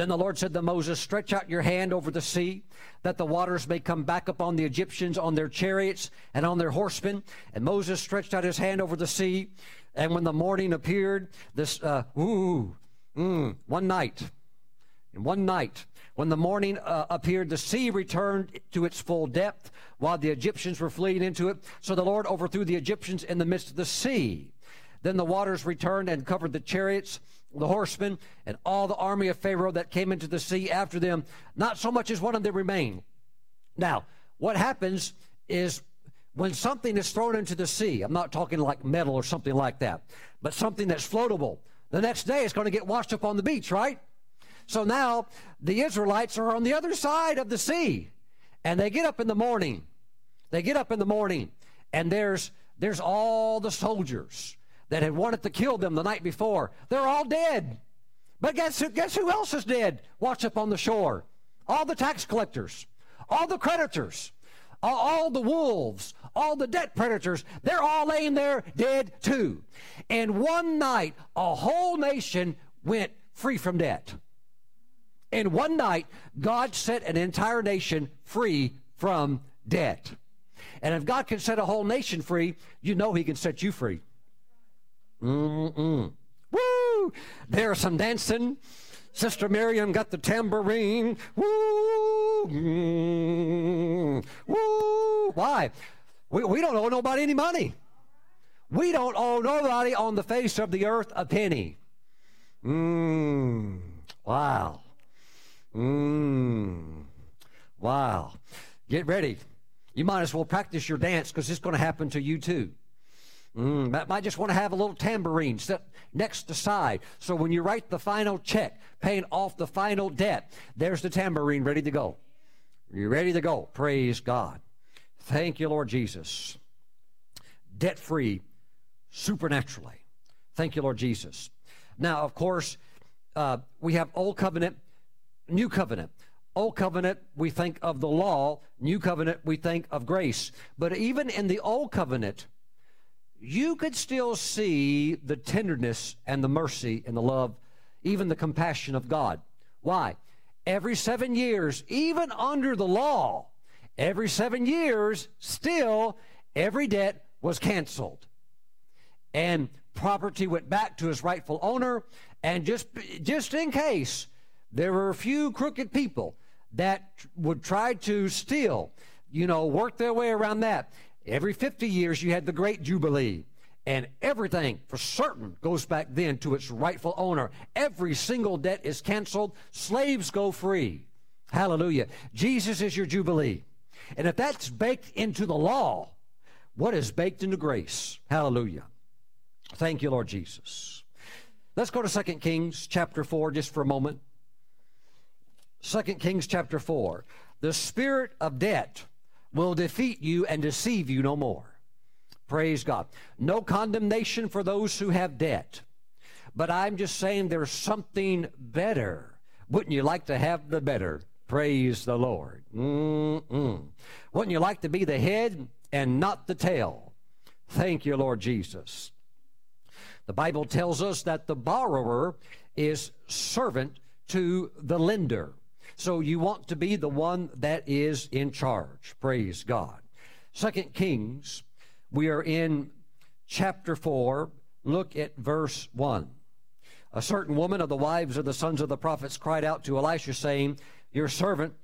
then the Lord said to Moses, Stretch out your hand over the sea, that the waters may come back upon the Egyptians on their chariots and on their horsemen. And Moses stretched out his hand over the sea, and when the morning appeared, this, uh, ooh, mm, one night, in one night, when the morning uh, appeared, the sea returned to its full depth while the Egyptians were fleeing into it. So the Lord overthrew the Egyptians in the midst of the sea. Then the waters returned and covered the chariots the horsemen and all the army of Pharaoh that came into the sea after them, not so much as one of them remained. Now, what happens is when something is thrown into the sea, I'm not talking like metal or something like that, but something that's floatable, The next day it's going to get washed up on the beach, right? So now the Israelites are on the other side of the sea. And they get up in the morning. They get up in the morning, and there's there's all the soldiers that had wanted to kill them the night before. They're all dead. But guess who, guess who else is dead? Watch up on the shore. All the tax collectors, all the creditors, all, the wolves, all the debt predators, they're all laying there dead too. And one night, a whole nation went free from debt. In one night, God set an entire nation free from debt. And if God can set a whole nation free, you know He can set you free. Mm-mm. Woo! There's some dancing. Sister Miriam got the tambourine. Woo! Mm. Woo! Why? We, we don't owe nobody any money. We don't owe nobody on the face of the earth a penny. Mmm. Wow. Mmm. Wow. Get ready. You might as well practice your dance because it's going to happen to you too. Mm, might just want to have a little tambourine set next to side. So when you write the final check, paying off the final debt, there's the tambourine ready to go. You're ready to go. Praise God. Thank you, Lord Jesus. Debt free, supernaturally. Thank you, Lord Jesus. Now, of course, uh, we have Old Covenant, New Covenant. Old covenant, we think of the law. New covenant, we think of grace. But even in the old covenant, you could still see the tenderness and the mercy and the love, even the compassion of God. Why? Every seven years, even under the law, every seven years, still every debt was canceled. And property went back to its rightful owner. And just, just in case, there were a few crooked people that would try to steal, you know, work their way around that. Every 50 years, you had the Great Jubilee. And everything for certain goes back then to its rightful owner. Every single debt is canceled. Slaves go free. Hallelujah. Jesus is your Jubilee. And if that's baked into the law, what is baked into grace? Hallelujah. Thank you, Lord Jesus. Let's go to 2 Kings chapter 4 just for a moment. 2 Kings chapter 4. The spirit of debt will defeat you and deceive you no more. Praise God. No condemnation for those who have debt. But I'm just saying there's something better. Wouldn't you like to have the better? Praise the Lord. Mm-mm. Wouldn't you like to be the head and not the tail? Thank you, Lord Jesus. The Bible tells us that the borrower is servant to the lender. So you want to be the one that is in charge. Praise God. Second Kings, we are in chapter 4. Look at verse 1. A certain woman of the wives of the sons of the prophets cried out to Elisha, saying, Your servant,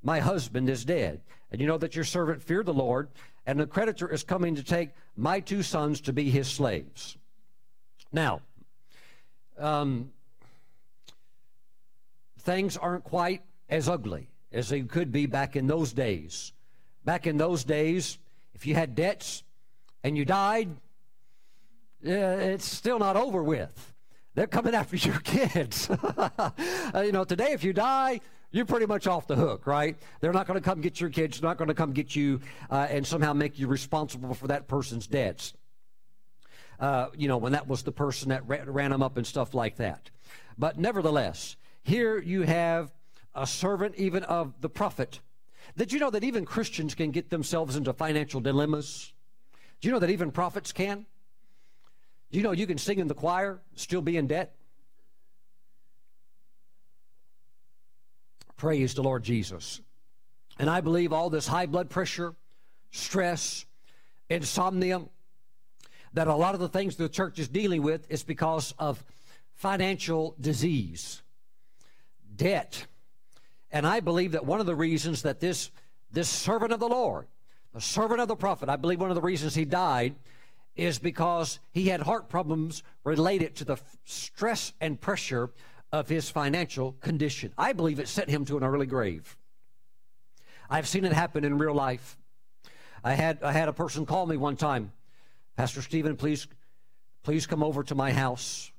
my husband, is dead. And you know that your servant feared the Lord, and the creditor is coming to take my two sons to be his slaves. Now, um, things aren't quite as ugly as they could be back in those days. Back in those days, if you had debts and you died, uh, it's still not over with. They're coming after your kids. uh, you know, today, if you die, you're pretty much off the hook, right? They're not going to come get your kids. They're not going to come get you uh, and somehow make you responsible for that person's debts. Uh, you know, when that was the person that ran them up and stuff like that. But nevertheless, here you have a servant even of the prophet. Did you know that even Christians can get themselves into financial dilemmas? Do you know that even prophets can? Do you know you can sing in the choir, still be in debt? Praise the Lord Jesus. And I believe all this high blood pressure, stress, insomnia, that a lot of the things the church is dealing with is because of financial disease, debt, and I believe that one of the reasons that this, this servant of the Lord, the servant of the prophet, I believe one of the reasons he died is because he had heart problems related to the stress and pressure of his financial condition. I believe it sent him to an early grave. I've seen it happen in real life. I had I had a person call me one time, Pastor Stephen, please please come over to my house.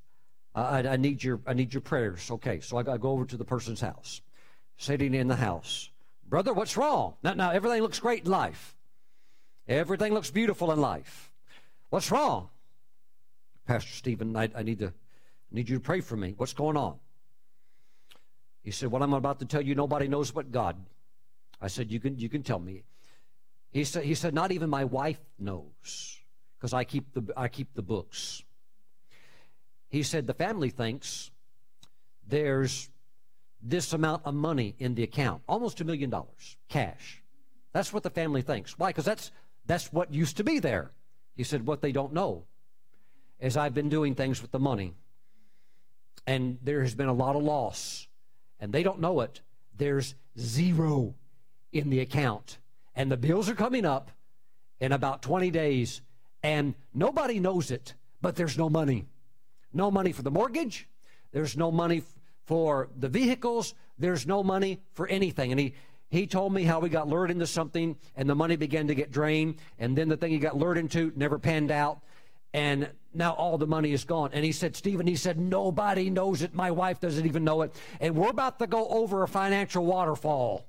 I, I, need your I need your prayers. Okay, so I, I go over to the person's house, sitting in the house. Brother, what's wrong? Now, now everything looks great in life. Everything looks beautiful in life. What's wrong? Pastor Stephen, I, I need to I need you to pray for me. What's going on? He said, What I'm about to tell you, nobody knows but God. I said, You can you can tell me. He said, he said, Not even my wife knows, because I keep the I keep the books. He said, The family thinks there's this amount of money in the account, almost a million dollars, cash. That's what the family thinks. Why? Because that's that's what used to be there. He said, What they don't know is I've been doing things with the money. And there has been a lot of loss and they don't know it, there's zero in the account. And the bills are coming up in about 20 days, and nobody knows it, but there's no money. No money for the mortgage, there's no money for the vehicles, there's no money for anything. And he, he told me how we got lured into something and the money began to get drained, and then the thing he got lured into never panned out and now all the money is gone. And he said, Stephen, he said, nobody knows it. My wife doesn't even know it. And we're about to go over a financial waterfall.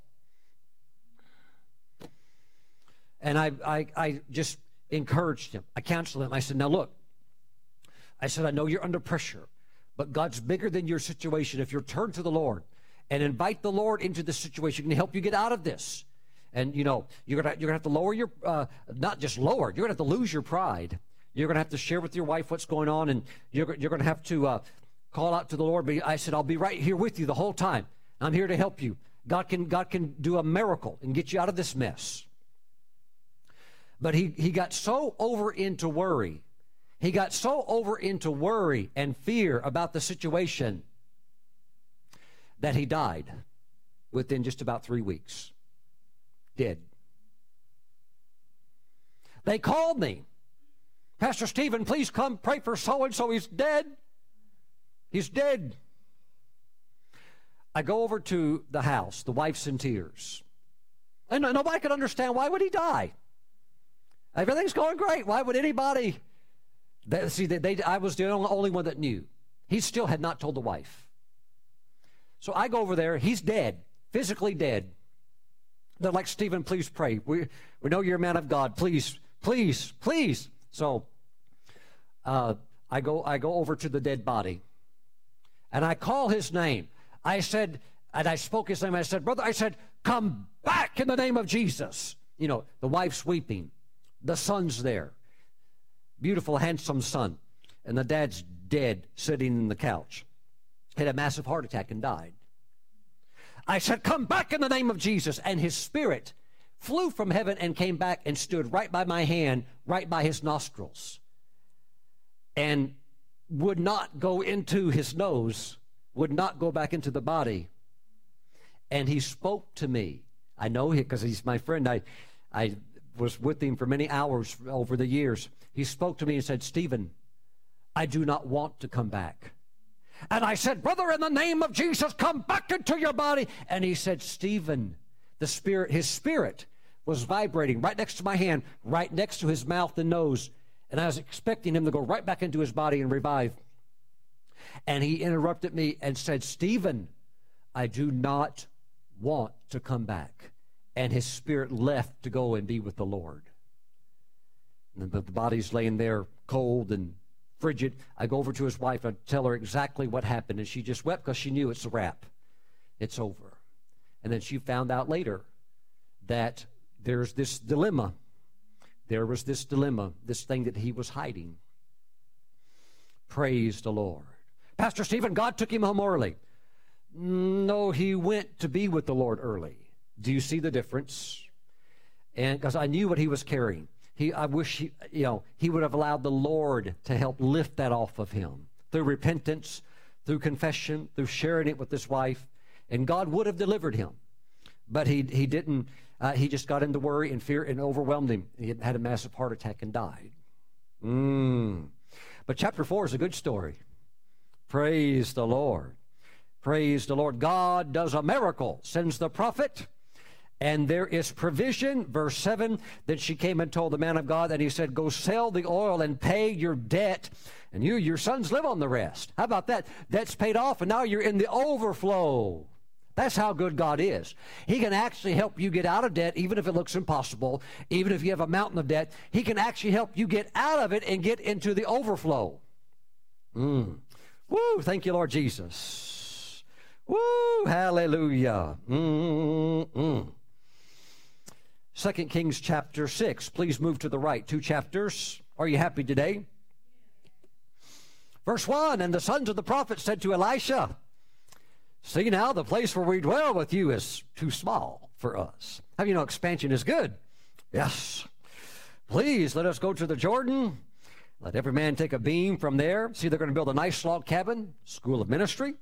And I, I, I just encouraged him. I counseled him. I said, now look, I said, I know you're under pressure, but God's bigger than your situation. If you turn to the Lord and invite the Lord into the situation, he can help you get out of this. And you know, you're gonna you're gonna have to lower your uh, not just lower, you're gonna have to lose your pride you're to have to share with your wife what's going on, and you're, you're to have to uh, call out to the Lord. But I said, I'll be right here with you the whole time. I'm here to help you. God can, God can do a miracle and get you out of this mess. But he, he got so over into worry. He got so over into worry and fear about the situation that he died within just about three weeks. Dead. They called me Pastor Stephen, please come pray for so and so. He's dead. He's dead. I go over to the house. The wife's in tears. And nobody could understand why would he die? Everything's going great. Why would anybody? They, see, they, they, I was the only one that knew. He still had not told the wife. So I go over there. He's dead, physically dead. They're like, Stephen, please pray. We, we know you're a man of God. Please, please, please. So uh, I go I go over to the dead body, and I call his name. I said, and I spoke his name. I said, brother, I said, come back in the name of Jesus. You know, the wife's weeping, the son's there, beautiful, handsome son, and the dad's dead, sitting in the couch. Had a massive heart attack and died. I said, Come back in the name of Jesus. And his spirit flew from heaven and came back and stood right by my hand, right by his nostrils, and would not go into his nose, would not go back into the body. And he spoke to me. I know him because he's my friend. I, I was with him for many hours over the years. He spoke to me and said, Stephen, I do not want to come back. And I said, Brother, in the name of Jesus, come back into your body. And he said, Stephen, the spirit, his spirit was vibrating right next to my hand, right next to his mouth and nose. And I was expecting him to go right back into his body and revive. And he interrupted me and said, Stephen, I do not want to come back. And his spirit left to go and be with the Lord. And the, the body's laying there cold and frigid. I go over to his wife and tell her exactly what happened. And she just wept because she knew it's a wrap. It's over. And then she found out later that there's this dilemma. There was this dilemma, this thing that he was hiding. Praise the Lord. Pastor Stephen, God took him home early. No, he went to be with the Lord early. Do you see the difference? And because I knew what he was carrying. He, I wish he, you know, he would have allowed the Lord to help lift that off of him through repentance, through confession, through sharing it with his wife, and God would have delivered him. But he, he didn't, uh, he just got into worry and fear and overwhelmed him. He had a massive heart attack and died. Mm. But chapter 4 is a good story. Praise the Lord. Praise the Lord. God does a miracle, sends the prophet, and there is provision. Verse 7 Then she came and told the man of God, and he said, Go sell the oil and pay your debt, and you, your sons live on the rest. How about that? Debt's paid off, and now you're in the overflow. That's how good God is. He can actually help you get out of debt, even if it looks impossible, even if you have a mountain of debt. He can actually help you get out of it and get into the overflow. Mm. Woo! Thank you, Lord Jesus. Woo! Hallelujah. Mm-mm. Second Kings chapter 6. Please move to the right. Two chapters. Are you happy today? Verse 1 And the sons of the prophet said to Elisha, See now, the place where we dwell with you is too small for us. Have you know expansion is good? Yes. Please let us go to the Jordan. Let every man take a beam from there. See, they're going to build a nice log cabin, school of ministry.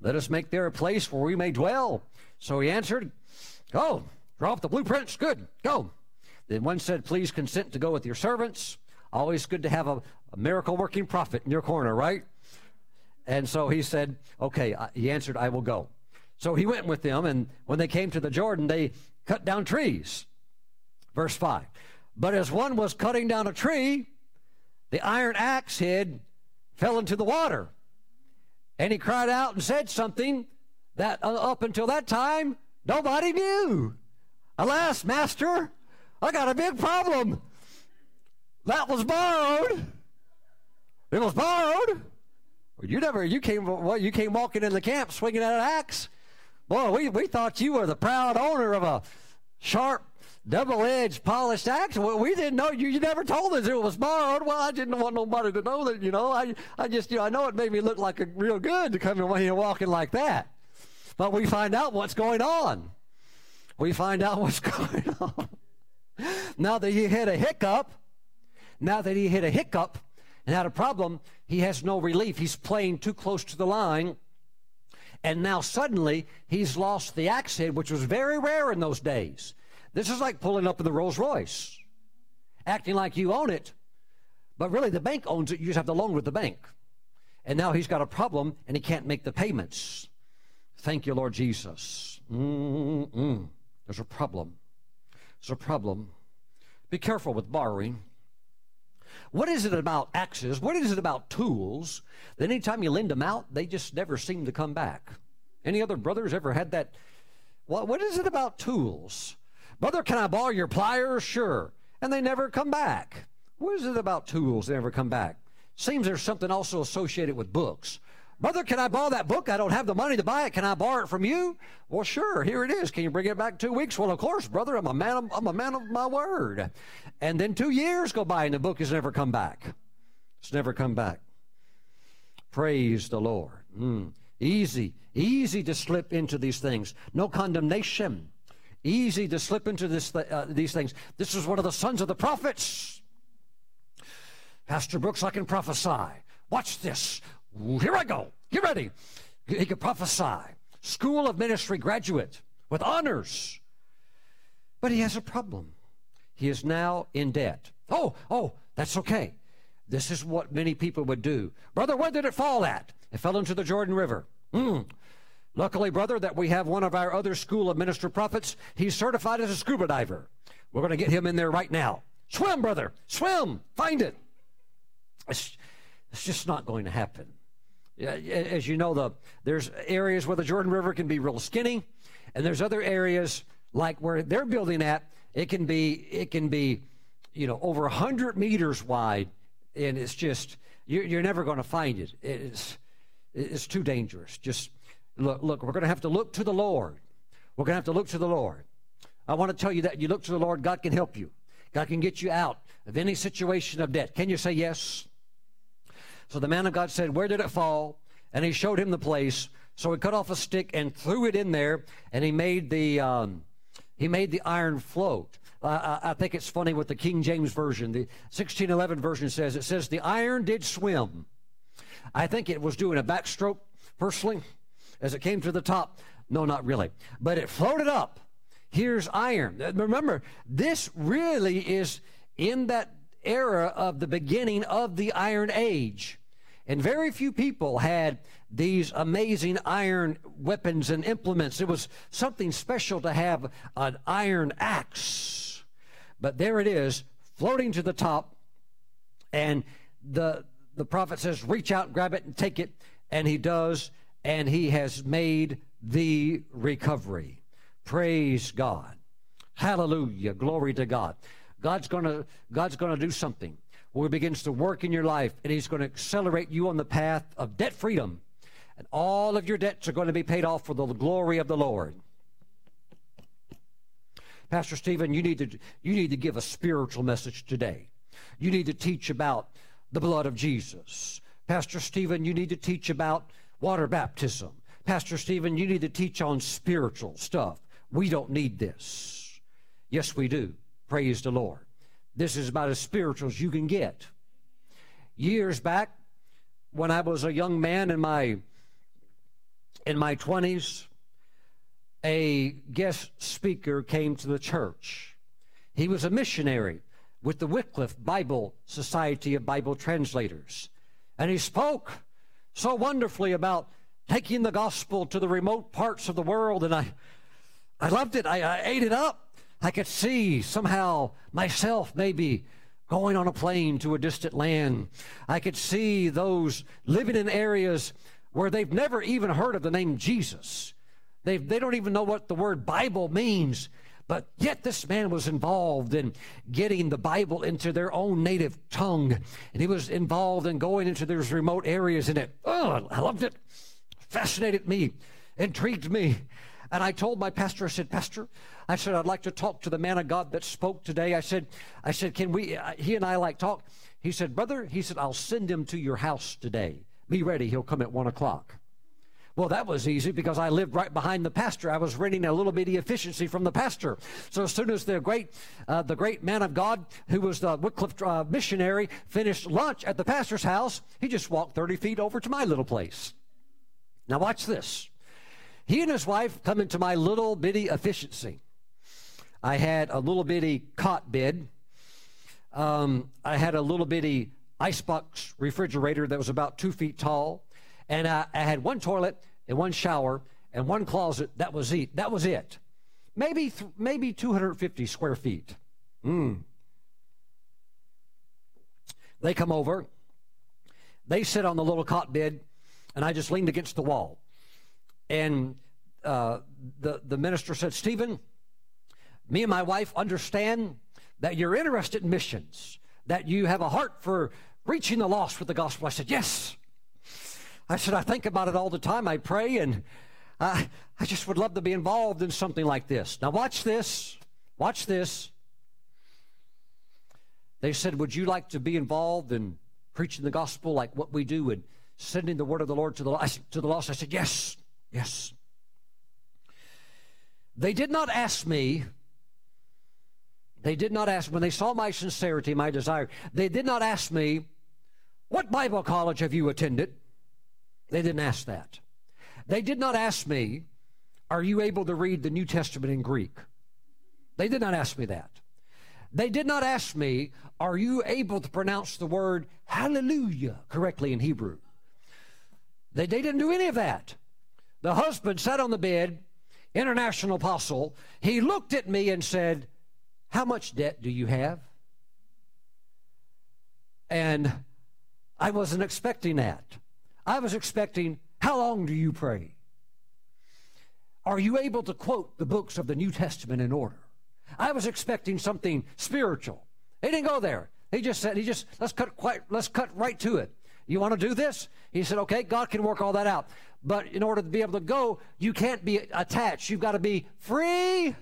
Let us make there a place where we may dwell. So he answered, Go, up the blueprints. Good, go. Then one said, Please consent to go with your servants. Always good to have a, a miracle working prophet in your corner, right? And so he said, Okay, he answered, I will go. So he went with them, and when they came to the Jordan, they cut down trees. Verse 5. But as one was cutting down a tree, the iron axe head fell into the water. And he cried out and said something that uh, up until that time, nobody knew. Alas, master, I got a big problem. That was borrowed. It was borrowed. You never, you came, well, you came walking in the camp swinging an axe. Boy, we, we thought you were the proud owner of a sharp, double-edged, polished axe. Well, we didn't know you. You never told us it was borrowed. Well, I didn't want nobody to know that. You know, I, I just, you know, I know it made me look like a real good to come in here walking like that. But we find out what's going on. We find out what's going on. now that he hit a hiccup, now that he hit a hiccup, and had a problem. He has no relief. He's playing too close to the line. And now suddenly he's lost the axe head, which was very rare in those days. This is like pulling up in the Rolls Royce, acting like you own it. But really, the bank owns it. You just have to loan with the bank. And now he's got a problem and he can't make the payments. Thank you, Lord Jesus. Mm-mm. There's a problem. There's a problem. Be careful with borrowing. What is it about axes? What is it about tools that anytime you lend them out, they just never seem to come back? Any other brothers ever had that? What, what is it about tools? Brother, can I borrow your pliers? Sure. And they never come back. What is it about tools that never come back? Seems there's something also associated with books. Brother, can I borrow that book? I don't have the money to buy it. Can I borrow it from you? Well, sure. Here it is. Can you bring it back two weeks? Well, of course, brother. I'm a man. Of, I'm a man of my word. And then two years go by, and the book has never come back. It's never come back. Praise the Lord. Mm. Easy, easy to slip into these things. No condemnation. Easy to slip into this, uh, these things. This is one of the sons of the prophets. Pastor Brooks, I can prophesy. Watch this. Here I go. Get ready. He could prophesy. School of ministry graduate with honors. But he has a problem. He is now in debt. Oh, oh, that's okay. This is what many people would do. Brother, where did it fall at? It fell into the Jordan River. Mm. Luckily, brother, that we have one of our other school of minister prophets. He's certified as a scuba diver. We're going to get him in there right now. Swim, brother. Swim. Find it. It's, it's just not going to happen as you know, the there's areas where the Jordan River can be real skinny, and there's other areas like where they're building at. It can be it can be, you know, over hundred meters wide, and it's just you're, you're never going to find it. It's it's too dangerous. Just look, look. We're going to have to look to the Lord. We're going to have to look to the Lord. I want to tell you that you look to the Lord. God can help you. God can get you out of any situation of debt. Can you say yes? So the man of God said, Where did it fall? And he showed him the place. So he cut off a stick and threw it in there, and he made the um, he made the iron float. Uh, I think it's funny with the King James version. The 1611 version says it says the iron did swim. I think it was doing a backstroke personally as it came to the top. No, not really, but it floated up. Here's iron. Remember, this really is in that era of the beginning of the Iron Age. And very few people had these amazing iron weapons and implements. It was something special to have an iron axe. But there it is, floating to the top. And the, the prophet says, Reach out, grab it, and take it. And he does. And he has made the recovery. Praise God. Hallelujah. Glory to God. God's gonna God's gonna do something where he begins to work in your life and he's going to accelerate you on the path of debt freedom. And all of your debts are going to be paid off for the glory of the Lord. Pastor Stephen, you need to you need to give a spiritual message today. You need to teach about the blood of Jesus. Pastor Stephen, you need to teach about water baptism. Pastor Stephen, you need to teach on spiritual stuff. We don't need this. Yes, we do. Praise the Lord. This is about as spiritual as you can get. Years back, when I was a young man in my in my 20s, a guest speaker came to the church. He was a missionary with the Wycliffe Bible Society of Bible Translators. And he spoke so wonderfully about taking the gospel to the remote parts of the world. And I, I loved it. I, I ate it up. I could see somehow myself maybe going on a plane to a distant land. I could see those living in areas where they've never even heard of the name Jesus. They, they don't even know what the word Bible means. But yet, this man was involved in getting the Bible into their own native tongue. And he was involved in going into those remote areas. And it, oh, I loved it. Fascinated me, intrigued me. And I told my pastor, I said, Pastor, I said, I'd like to talk to the man of God that spoke today. I said, I said, can we, uh, he and I like talk. He said, brother, he said, I'll send him to your house today. Be ready. He'll come at one o'clock. Well, that was easy because I lived right behind the pastor. I was renting a little bitty efficiency from the pastor. So as soon as the great, uh, the great man of God, who was the Wycliffe uh, missionary, finished lunch at the pastor's house, he just walked 30 feet over to my little place. Now watch this. He and his wife come into my little bitty efficiency. I had a little bitty cot bed. Um, I had a little bitty icebox refrigerator that was about two feet tall. And I, I had one toilet and one shower and one closet. That was it. That was it. Maybe, th- maybe 250 square feet. Mm. They come over. They sit on the little cot bed, and I just leaned against the wall. And uh, the, the minister said, Stephen, me and my wife understand that you're interested in missions, that you have a heart for reaching the lost with the gospel. I said, Yes. I said, I think about it all the time. I pray, and I, I just would love to be involved in something like this. Now, watch this. Watch this. They said, Would you like to be involved in preaching the gospel like what we do and sending the word of the Lord to the, to the lost? I said, Yes, yes. They did not ask me they did not ask, when they saw my sincerity, my desire, they did not ask me, What Bible college have you attended? They didn't ask that. They did not ask me, Are you able to read the New Testament in Greek? They did not ask me that. They did not ask me, Are you able to pronounce the word hallelujah correctly in Hebrew? They, they didn't do any of that. The husband sat on the bed, international apostle. He looked at me and said, how much debt do you have? And I wasn't expecting that. I was expecting, How long do you pray? Are you able to quote the books of the New Testament in order? I was expecting something spiritual. He didn't go there. He just said, he just, let's cut quite, let's cut right to it. You want to do this? He said, okay, God can work all that out. But in order to be able to go, you can't be attached. You've got to be free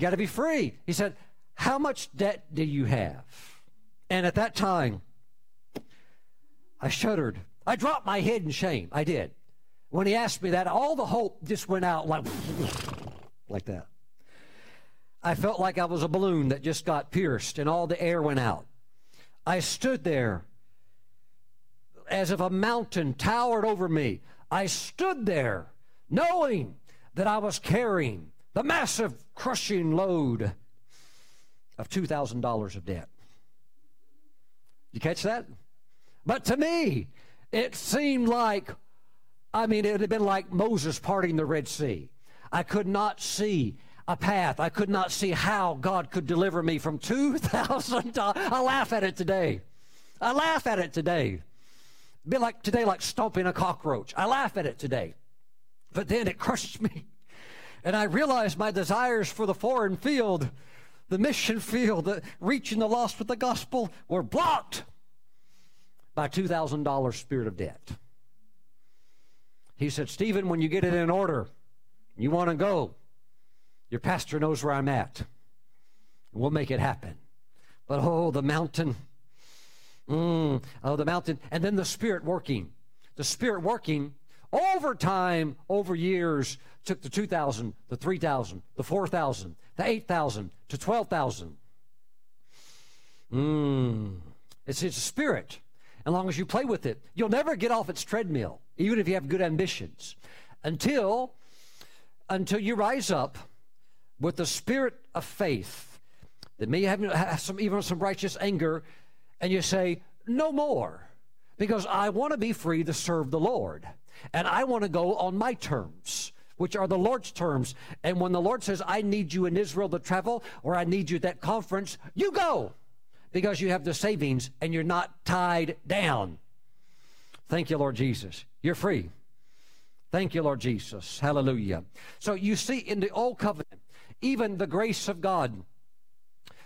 you got to be free. He said, How much debt do you have? And at that time, I shuddered. I dropped my head in shame. I did. When he asked me that, all the hope just went out like, like that. I felt like I was a balloon that just got pierced and all the air went out. I stood there as if a mountain towered over me. I stood there knowing that I was carrying the massive crushing load of $2,000 of debt. You catch that? But to me, it seemed like, I mean, it had been like Moses parting the Red Sea. I could not see a path. I could not see how God could deliver me from $2,000. I laugh at it today. I laugh at it today. Be like today, like stomping a cockroach. I laugh at it today. But then it crushes me. And I realized my desires for the foreign field, the mission field, the reaching the lost with the gospel were blocked by $2,000 spirit of debt. He said, Stephen, when you get it in order, you want to go, your pastor knows where I'm at. We'll make it happen. But oh, the mountain. Mm, oh, the mountain. And then the Spirit working. The Spirit working over time, over years, took the 2,000, the 3,000, the 4,000, the 8,000, to 12,000. Mm. It's, a spirit. As long as you play with it, you'll never get off its treadmill, even if you have good ambitions, until until you rise up with the spirit of faith that may have, have some even some righteous anger, and you say, No more, because I want to be free to serve the Lord. And I want to go on my terms, which are the Lord's terms. And when the Lord says, I need you in Israel to travel, or I need you at that conference, you go because you have the savings and you're not tied down. Thank you, Lord Jesus. You're free. Thank you, Lord Jesus. Hallelujah. So you see in the old covenant, even the grace of God.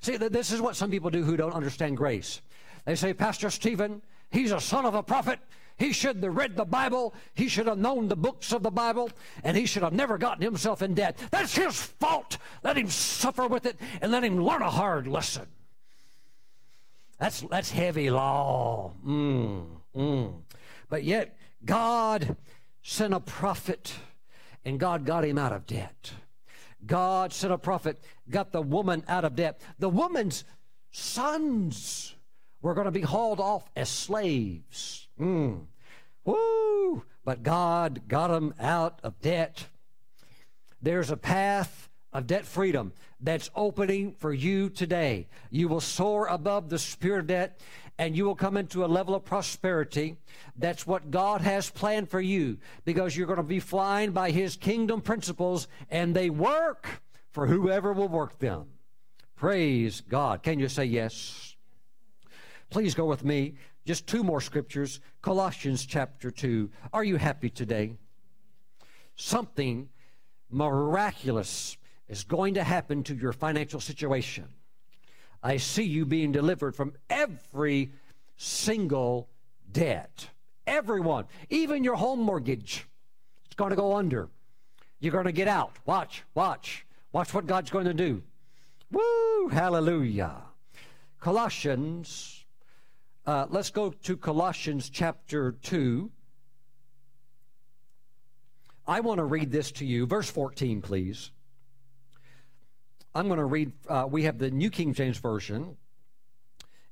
See, this is what some people do who don't understand grace. They say, Pastor Stephen, he's a son of a prophet. He should have read the Bible. He should have known the books of the Bible, and he should have never gotten himself in debt. That's his fault. Let him suffer with it and let him learn a hard lesson. That's, that's heavy law. Mm, mm. But yet, God sent a prophet, and God got him out of debt. God sent a prophet, got the woman out of debt. The woman's sons were going to be hauled off as slaves. Mm. Woo! But God got them out of debt. There's a path of debt freedom that's opening for you today. You will soar above the spirit of debt and you will come into a level of prosperity. That's what God has planned for you because you're going to be flying by His kingdom principles and they work for whoever will work them. Praise God. Can you say yes? Please go with me. Just two more scriptures. Colossians chapter 2. Are you happy today? Something miraculous is going to happen to your financial situation. I see you being delivered from every single debt. Everyone, even your home mortgage, it's going to go under. You're going to get out. Watch, watch. Watch what God's going to do. Woo! Hallelujah. Colossians, uh, let's go to Colossians chapter 2. I want to read this to you. Verse 14, please. I'm going to read, uh, we have the New King James Version.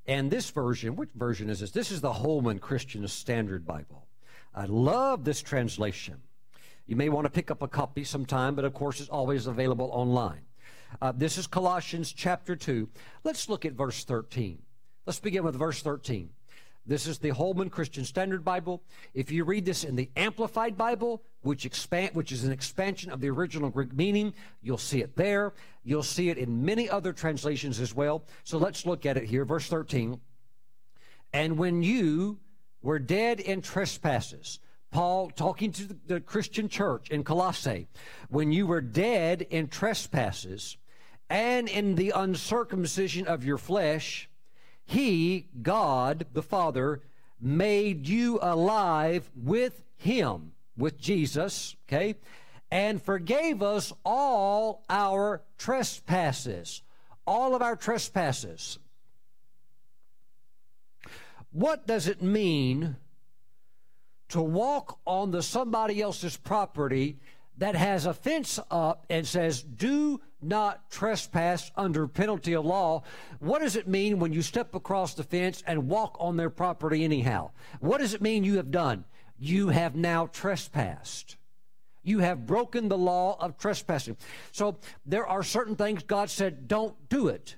And this version, which version is this? This is the Holman Christian Standard Bible. I love this translation. You may want to pick up a copy sometime, but of course it's always available online. Uh, this is Colossians chapter 2. Let's look at verse 13. Let's begin with verse 13. This is the Holman Christian Standard Bible. If you read this in the Amplified Bible, which expand, which is an expansion of the original Greek meaning, you'll see it there. You'll see it in many other translations as well. So let's look at it here, verse 13. And when you were dead in trespasses, Paul talking to the Christian church in Colossae, when you were dead in trespasses and in the uncircumcision of your flesh, he, God the Father, made you alive with Him, with Jesus, okay, and forgave us all our trespasses. All of our trespasses. What does it mean to walk on the somebody else's property that has a fence up and says, do not trespass under penalty of law. What does it mean when you step across the fence and walk on their property anyhow? What does it mean you have done? You have now trespassed. You have broken the law of trespassing. So there are certain things God said, don't do it.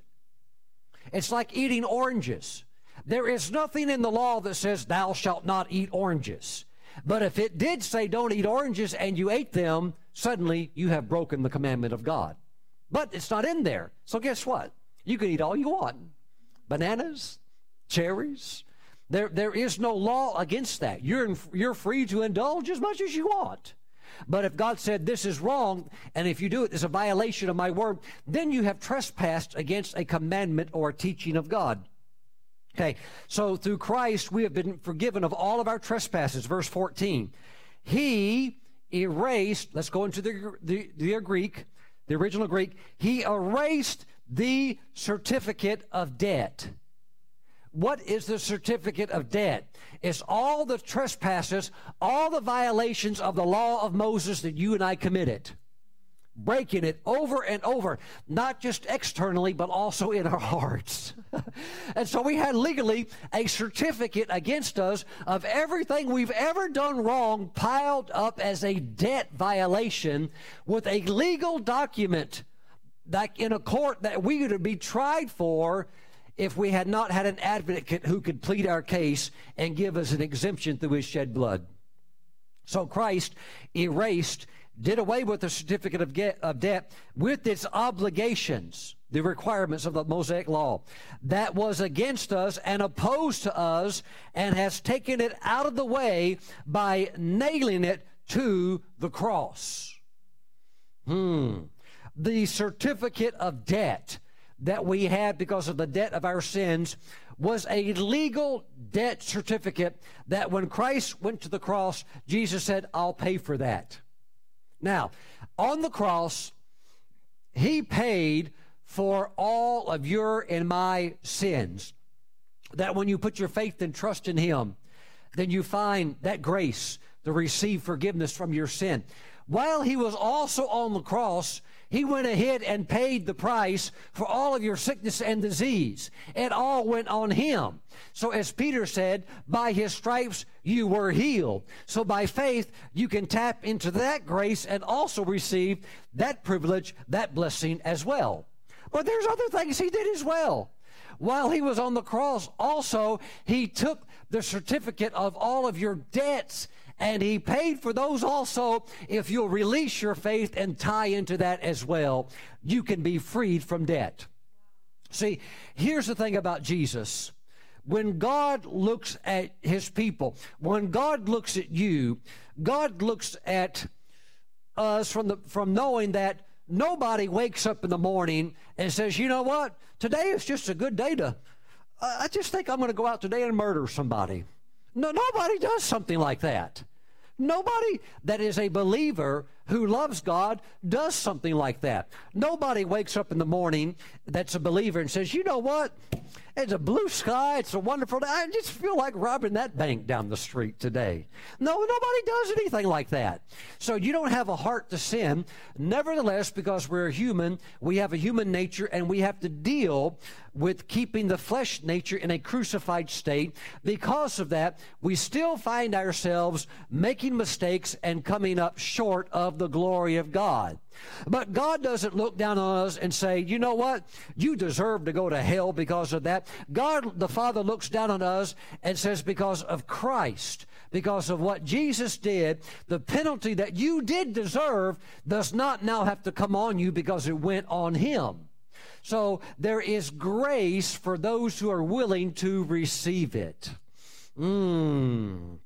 It's like eating oranges. There is nothing in the law that says, Thou shalt not eat oranges. But if it did say, Don't eat oranges, and you ate them, suddenly you have broken the commandment of God. But it's not in there. So guess what? You can eat all you want bananas, cherries. There, there is no law against that. You're, you're free to indulge as much as you want. But if God said this is wrong, and if you do it, it's a violation of my word, then you have trespassed against a commandment or a teaching of God. Okay, so through Christ we have been forgiven of all of our trespasses. Verse 14. He erased, let's go into the, the, the Greek, the original Greek, he erased the certificate of debt. What is the certificate of debt? It's all the trespasses, all the violations of the law of Moses that you and I committed breaking it over and over, not just externally, but also in our hearts. and so we had legally a certificate against us of everything we've ever done wrong piled up as a debt violation with a legal document like in a court that we would be tried for if we had not had an advocate who could plead our case and give us an exemption through his shed blood. So Christ erased did away with the certificate of, get, of debt with its obligations, the requirements of the Mosaic law. That was against us and opposed to us and has taken it out of the way by nailing it to the cross. Hmm. The certificate of debt that we had because of the debt of our sins was a legal debt certificate that when Christ went to the cross, Jesus said, I'll pay for that. Now, on the cross, he paid for all of your and my sins. That when you put your faith and trust in him, then you find that grace to receive forgiveness from your sin. While he was also on the cross, he went ahead and paid the price for all of your sickness and disease. It all went on him. So as Peter said, by his stripes you were healed. So by faith, you can tap into that grace and also receive that privilege, that blessing as well. But there's other things he did as well. While he was on the cross, also, he took the certificate of all of your debts and he paid for those also. If you'll release your faith and tie into that as well, you can be freed from debt. See, here's the thing about Jesus. When God looks at his people, when God looks at you, God looks at us from the from knowing that nobody wakes up in the morning and says, "You know what? Today is just a good day to I just think I'm going to go out today and murder somebody." No, nobody does something like that. Nobody that is a believer who loves God does something like that. Nobody wakes up in the morning that's a believer and says, you know what? It's a blue sky. It's a wonderful day. I just feel like robbing that bank down the street today. No, nobody does anything like that. So you don't have a heart to sin. Nevertheless, because we're human, we have a human nature and we have to deal with keeping the flesh nature in a crucified state. Because of that, we still find ourselves making mistakes and coming up short of the glory of God. But God doesn't look down on us and say, you know what? You deserve to go to hell because of that. God, the Father, looks down on us and says, because of Christ, because of what Jesus did, the penalty that you did deserve does not now have to come on you because it went on Him. So there is grace for those who are willing to receive it. Mm.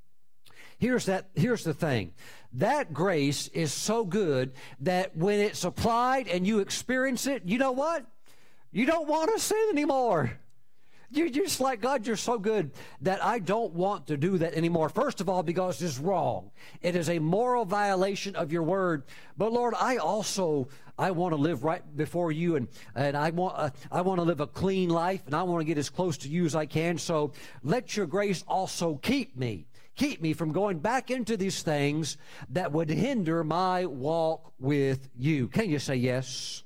Here's that. Here's the thing. That grace is so good that when it's applied and you experience it, you know what? You don't want to sin anymore. You're just like, God, you're so good that I don't want to do that anymore. First of all, because it's wrong. It is a moral violation of your word. But Lord, I also, I want to live right before you and, and I want, uh, I want to live a clean life and I want to get as close to you as I can. So let your grace also keep me keep me from going back into these things that would hinder my walk with you. Can you say yes?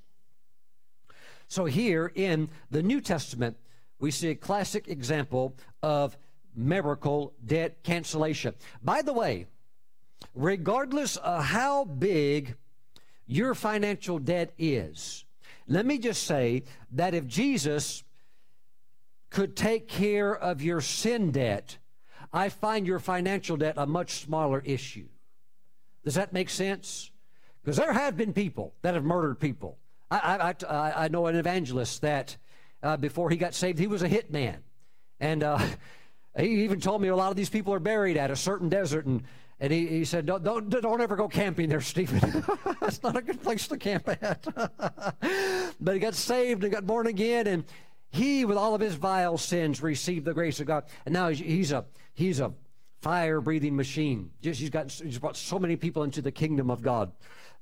So, here in the New Testament, we see a classic example of miracle debt cancellation. By the way, regardless of how big your financial debt is, let me just say that if Jesus could take care of your sin debt, I find your financial debt a much smaller issue. Does that make sense? Because there have been people that have murdered people. I, I, I, I know an evangelist that uh, before he got saved, he was a hitman. And uh, he even told me a lot of these people are buried at a certain desert. And, and he, he said, don't, don't, don't ever go camping there, Stephen. That's not a good place to camp at. but he got saved and got born again. And he, with all of his vile sins, received the grace of God. And now he's, a, he's a fire breathing machine. Just, he's, got, he's brought so many people into the kingdom of God.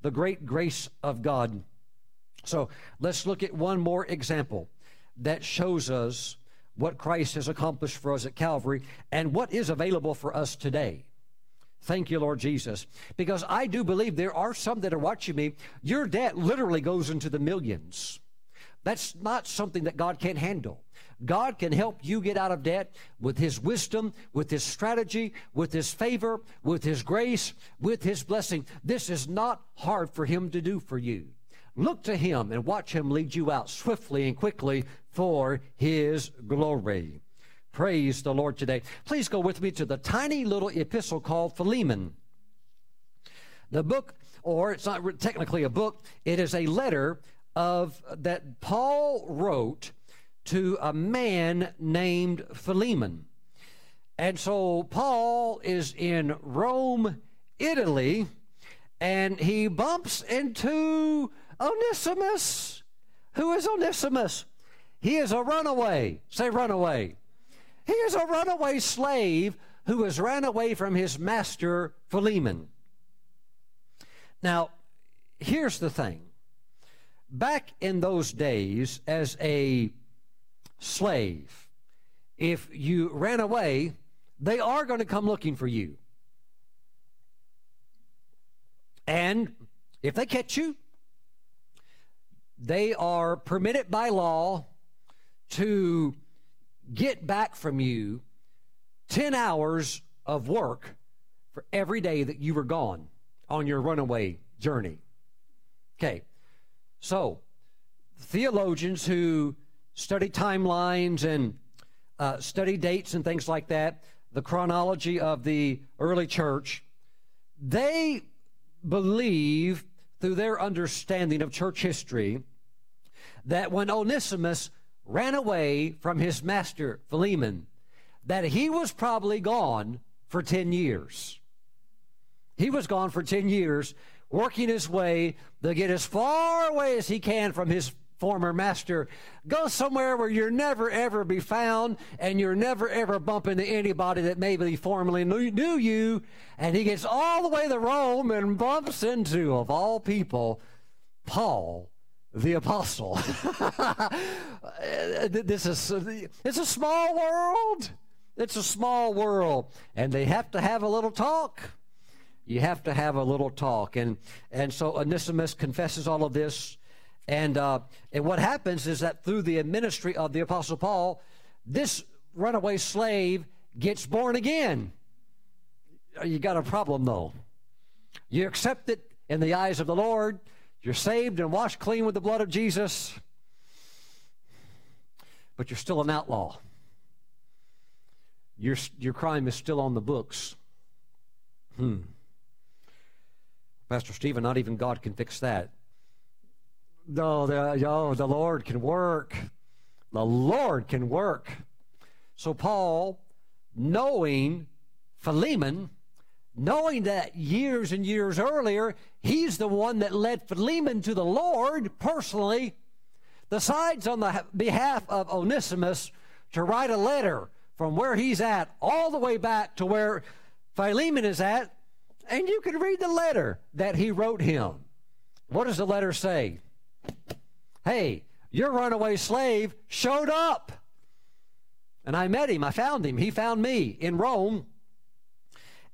The great grace of God. So let's look at one more example that shows us what Christ has accomplished for us at Calvary and what is available for us today. Thank you, Lord Jesus. Because I do believe there are some that are watching me. Your debt literally goes into the millions. That's not something that God can't handle. God can help you get out of debt with His wisdom, with His strategy, with His favor, with His grace, with His blessing. This is not hard for Him to do for you. Look to him and watch him lead you out swiftly and quickly for his glory. Praise the Lord today. Please go with me to the tiny little epistle called Philemon. The book, or it's not technically a book, it is a letter of that Paul wrote to a man named Philemon. And so Paul is in Rome, Italy, and he bumps into Onesimus. Who is Onesimus? He is a runaway. Say runaway. He is a runaway slave who has ran away from his master Philemon. Now, here's the thing. Back in those days, as a slave, if you ran away, they are going to come looking for you. And if they catch you, they are permitted by law to get back from you 10 hours of work for every day that you were gone on your runaway journey. Okay, so theologians who study timelines and uh, study dates and things like that, the chronology of the early church, they believe through their understanding of church history that when Onesimus ran away from his master, Philemon, that he was probably gone for 10 years. He was gone for 10 years, working his way to get as far away as he can from his former master. Go somewhere where you're never ever be found and you're never ever bump into anybody that maybe formerly knew, you. And he gets all the way to Rome and bumps into, of all people, Paul the apostle. Uh, this is it's a small world. It's a small world, and they have to have a little talk. You have to have a little talk, and and so Onesimus confesses all of this, and uh, and what happens is that through the ministry of the apostle Paul, this runaway slave gets born again. You got a problem though. You accept it in the eyes of the Lord you're saved and washed clean with the blood of Jesus, but you're still an outlaw. Your, your crime is still on the books. Hmm. Pastor Stephen, not even God can fix that. No, the, the Lord can work. The Lord can work. So, Paul, knowing Philemon, knowing that years and years earlier, he's the one that led Philemon to the Lord personally, decides on the behalf of Onesimus to write a letter from where he's at all the way back to where Philemon is at, and you can read the letter that he wrote him. What does the letter say? Hey, your runaway slave showed up. And I met him, I found him, he found me in Rome.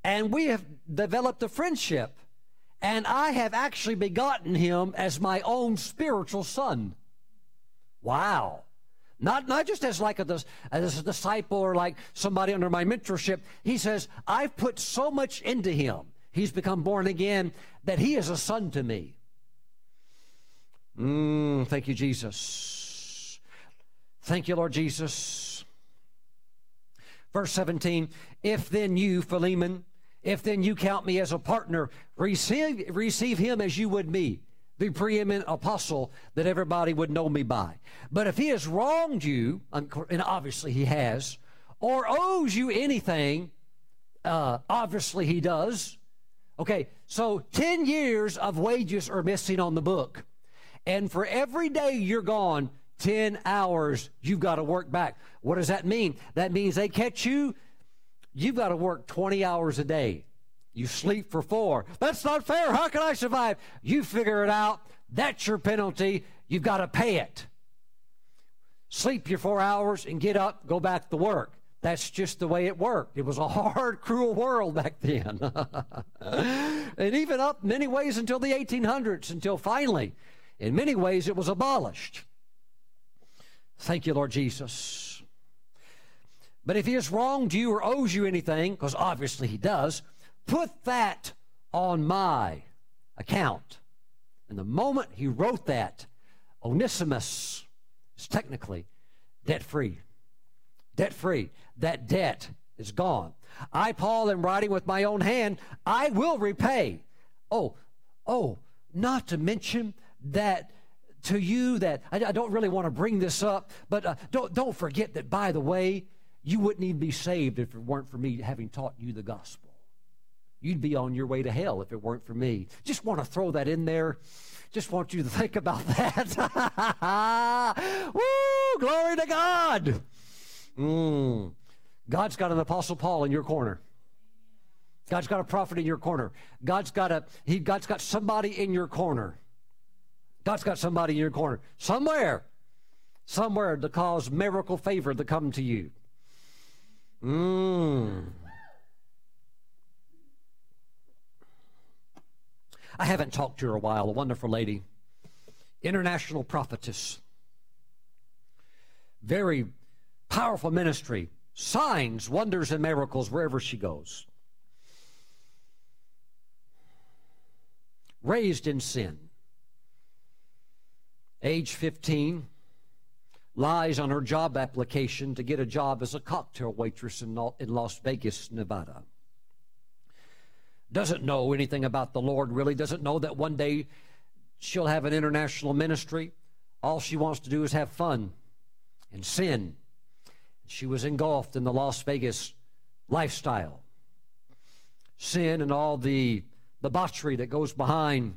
And we have developed a friendship. And I have actually begotten him as my own spiritual son. Wow. Not, not just as like a, as a disciple or like somebody under my mentorship. He says, I've put so much into him. He's become born again that he is a son to me. Mm, thank you, Jesus. Thank you, Lord Jesus. Verse 17, if then you, Philemon, if then you count me as a partner, receive, receive him as you would me, the preeminent apostle that everybody would know me by. But if he has wronged you, and obviously he has, or owes you anything, uh, obviously he does. Okay, so 10 years of wages are missing on the book. And for every day you're gone, 10 hours you've got to work back. What does that mean? That means they catch you, you've got to work 20 hours a day. You sleep for four. That's not fair. How can I survive? You figure it out. That's your penalty. You've got to pay it. Sleep your four hours and get up, go back to work. That's just the way it worked. It was a hard, cruel world back then. and even up many ways until the 1800s, until finally, in many ways, it was abolished. Thank you, Lord Jesus. But if he has wronged you or owes you anything, because obviously he does, put that on my account. And the moment he wrote that, Onesimus is technically debt free. Debt free. That debt is gone. I, Paul, am writing with my own hand, I will repay. Oh, oh, not to mention that to you that I, I don't really want to bring this up, but uh, don't, don't forget that, by the way, you wouldn't even be saved if it weren't for me having taught you the gospel. You'd be on your way to hell if it weren't for me. Just want to throw that in there. Just want you to think about that. Woo! Glory to God. Mm. God's got an apostle Paul in your corner. God's got a prophet in your corner. God's got a he God's got somebody in your corner. God's got somebody in your corner somewhere, somewhere to cause miracle favor to come to you. Mm. I haven't talked to her a while. A wonderful lady, international prophetess, very powerful ministry, signs, wonders, and miracles wherever she goes. Raised in sin age 15, lies on her job application to get a job as a cocktail waitress in Las Vegas, Nevada. Doesn't know anything about the Lord, really, doesn't know that one day she'll have an international ministry. All she wants to do is have fun and sin. She was engulfed in the Las Vegas lifestyle. Sin and all the debauchery that goes behind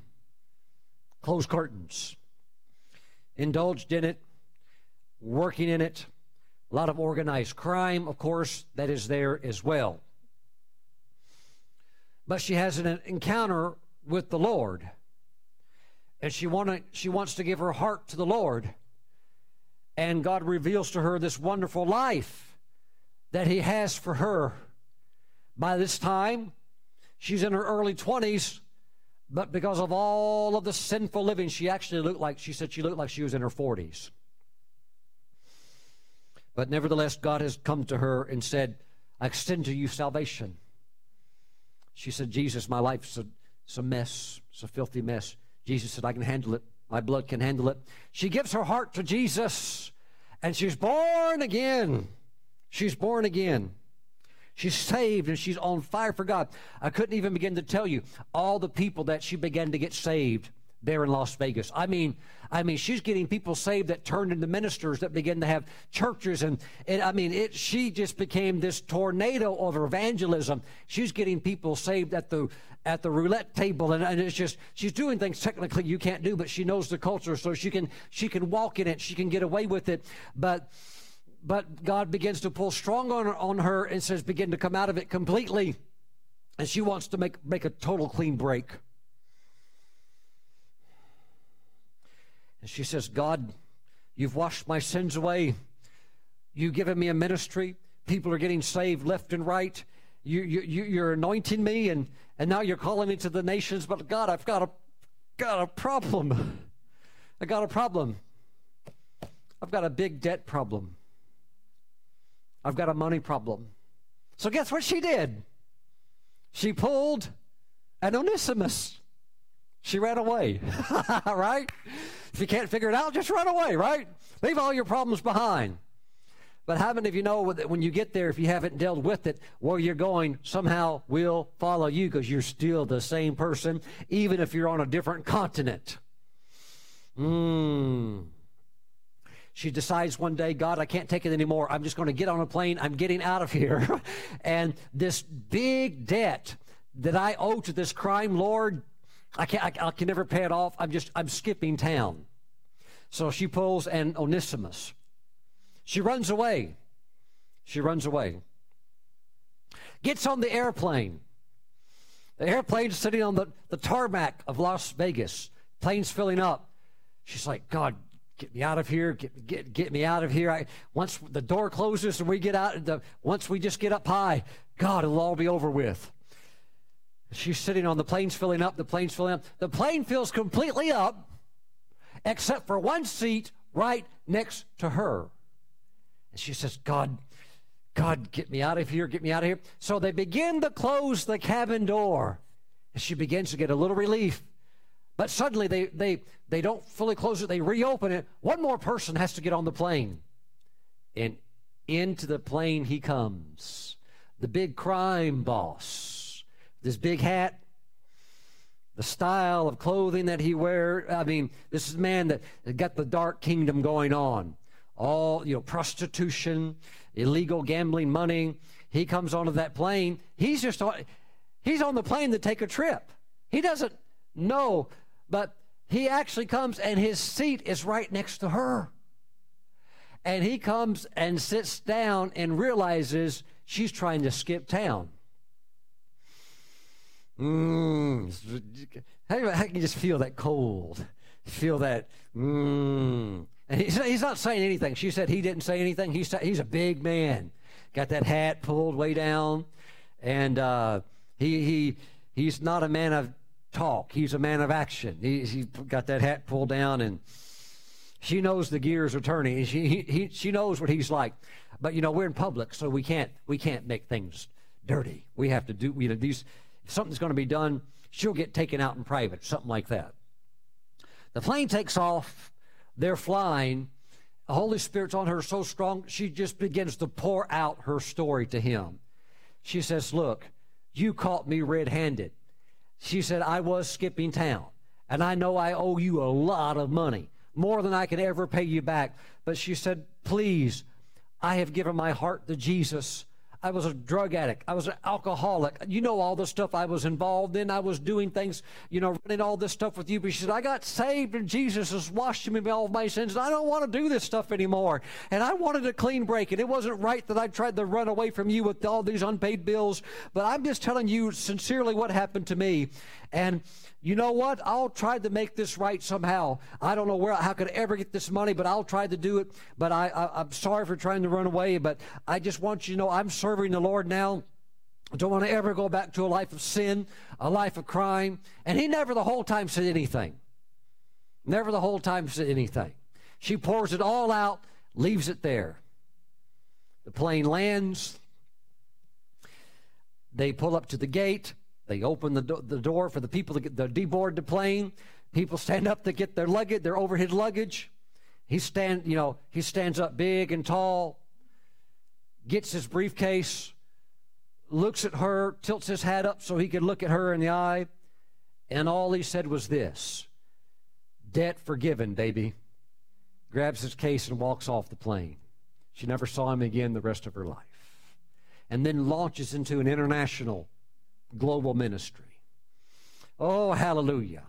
closed curtains indulged in it, working in it. A lot of organized crime, of course, that is there as well. But she has an encounter with the Lord. And she, wanna, she wants to give her heart to the Lord. And God reveals to her this wonderful life that He has for her. By this time, she's in her early 20s but because of all of the sinful living, she actually looked like, she said she looked like she was in her 40s. But nevertheless, God has come to her and said, I extend to you salvation. She said, Jesus, my life's a, it's a mess. It's a filthy mess. Jesus said, I can handle it. My blood can handle it. She gives her heart to Jesus, and she's born again. She's born again. She's saved and she's on fire for God. I couldn't even begin to tell you all the people that she began to get saved there in Las Vegas. I mean, I mean, she's getting people saved that turned into ministers that began to have churches, and, and I mean, it. She just became this tornado of evangelism. She's getting people saved at the at the roulette table, and, and it's just she's doing things technically you can't do, but she knows the culture, so she can she can walk in it, she can get away with it, but but God begins to pull strong on her, on her and says, begin to come out of it completely. And she wants to make, make a total clean break. And she says, God, you've washed my sins away. You've given me a ministry. People are getting saved left and right. You, you, you're anointing me, and, and now you're calling me to the nations. But God, I've got a, got a problem. I got a problem. I've got a big debt problem. I've got a money problem. So guess what she did? She pulled an Onesimus. She ran away, right? If you can't figure it out, just run away, right? Leave all your problems behind. But how many of you know that when you get there, if you haven't dealt with it, where you're going somehow will follow you because you're still the same person, even if you're on a different continent? Mmm. She decides one day, God, I can't take it anymore. I'm just going to get on a plane. I'm getting out of here. and this big debt that I owe to this crime lord, I, can't, I, I can never pay it off. I'm just, I'm skipping town. So she pulls an Onesimus. She runs away. She runs away. Gets on the airplane. The airplane's sitting on the, the tarmac of Las Vegas. Plane's filling up. She's like, God, get me out of here. Get, get, get me out of here. I, once the door closes and we get out, the, once we just get up high, God, it'll all be over with. She's sitting on the plane's filling up. The plane's filling up. The plane fills completely up except for one seat right next to her. And she says, God, God, get me out of here, get me out of here. So they begin to close the cabin door. And she begins to get a little relief. But suddenly they, they, they don't fully close it, they reopen it. One more person has to get on the plane. And into the plane he comes. The big crime boss. This big hat, the style of clothing that he wears. I mean, this is a man that got the dark kingdom going on. All, you know, prostitution, illegal gambling money. He comes onto that plane. He's just on, he's on the plane to take a trip. He doesn't know, but he actually comes and his seat is right next to her. And he comes and sits down and realizes she's trying to skip town. Mm. How, how can you just feel that cold? Feel that, mmm. And he's, he's not saying anything. She said he didn't say anything. He's, he's a big man. Got that hat pulled way down. And uh, he, he, he's not a man of talk. He's a man of action. He, he got that hat pulled down and she knows the gears are turning. She, he, he, she knows what he's like. But, you know, we're in public, so we can't, we can't make things dirty. We have to do, you know, these, if something's going to be done, she'll get taken out in private, something like that. The plane takes off. They're flying. The Holy Spirit's on her so strong, she just begins to pour out her story to him. She says, Look, you caught me red handed. She said, I was skipping town, and I know I owe you a lot of money, more than I can ever pay you back. But she said, Please, I have given my heart to Jesus. I was a drug addict. I was an alcoholic. You know all the stuff I was involved in. I was doing things, you know, running all this stuff with you. But she said, I got saved and Jesus has washed me of all my sins. And I don't want to do this stuff anymore. And I wanted a clean break. And it wasn't right that I tried to run away from you with all these unpaid bills. But I'm just telling you sincerely what happened to me. And you know what? I'll try to make this right somehow. I don't know where, how I could I ever get this money, but I'll try to do it. But I, I, I'm sorry for trying to run away. But I just want you to know I'm serving the Lord now. I don't want to ever go back to a life of sin, a life of crime. And he never the whole time said anything. Never the whole time said anything. She pours it all out, leaves it there. The plane lands. They pull up to the gate. They open the, do- the door for the people to get the deboard the plane. People stand up to get their luggage, their overhead luggage. He stand, you know, he stands up big and tall, gets his briefcase, looks at her, tilts his hat up so he could look at her in the eye, and all he said was this Debt forgiven, baby. Grabs his case and walks off the plane. She never saw him again the rest of her life. And then launches into an international global ministry. Oh, hallelujah.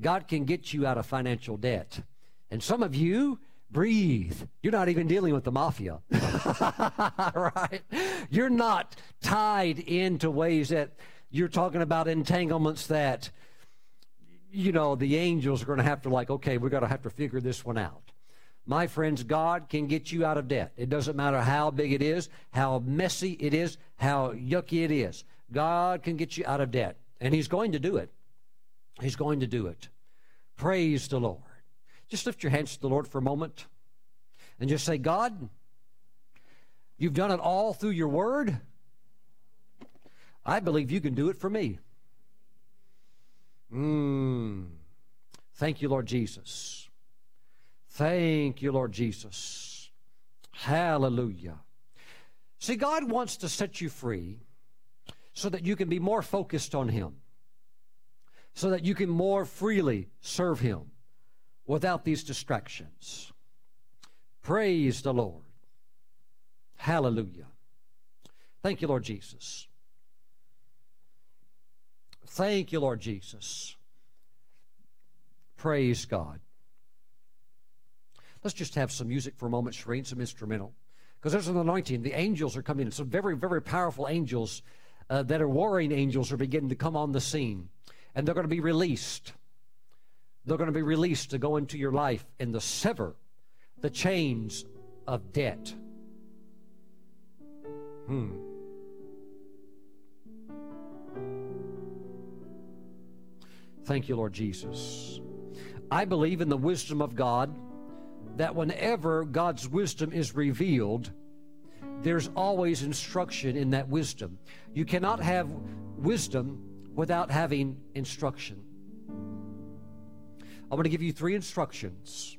God can get you out of financial debt. And some of you, breathe. You're not even dealing with the mafia. right? You're not tied into ways that you're talking about entanglements that, you know, the angels are going to have to, like, okay, we're going to have to figure this one out. My friends, God can get you out of debt. It doesn't matter how big it is, how messy it is, how yucky it is. God can get you out of debt, and He's going to do it. He's going to do it. Praise the Lord. Just lift your hands to the Lord for a moment and just say, God, you've done it all through your word. I believe you can do it for me. Mm. Thank you, Lord Jesus. Thank you, Lord Jesus. Hallelujah. See, God wants to set you free so that you can be more focused on Him, so that you can more freely serve Him without these distractions. Praise the Lord. Hallelujah. Thank you, Lord Jesus. Thank you, Lord Jesus. Praise God. Let's just have some music for a moment, Shereen, some instrumental. Because there's an anointing. The angels are coming in. Some very, very powerful angels uh, that are warring angels are beginning to come on the scene. And they're going to be released. They're going to be released to go into your life and to sever the chains of debt. Hmm. Thank you, Lord Jesus. I believe in the wisdom of God that whenever God's wisdom is revealed, there's always instruction in that wisdom. You cannot have wisdom without having instruction. I'm going to give you three instructions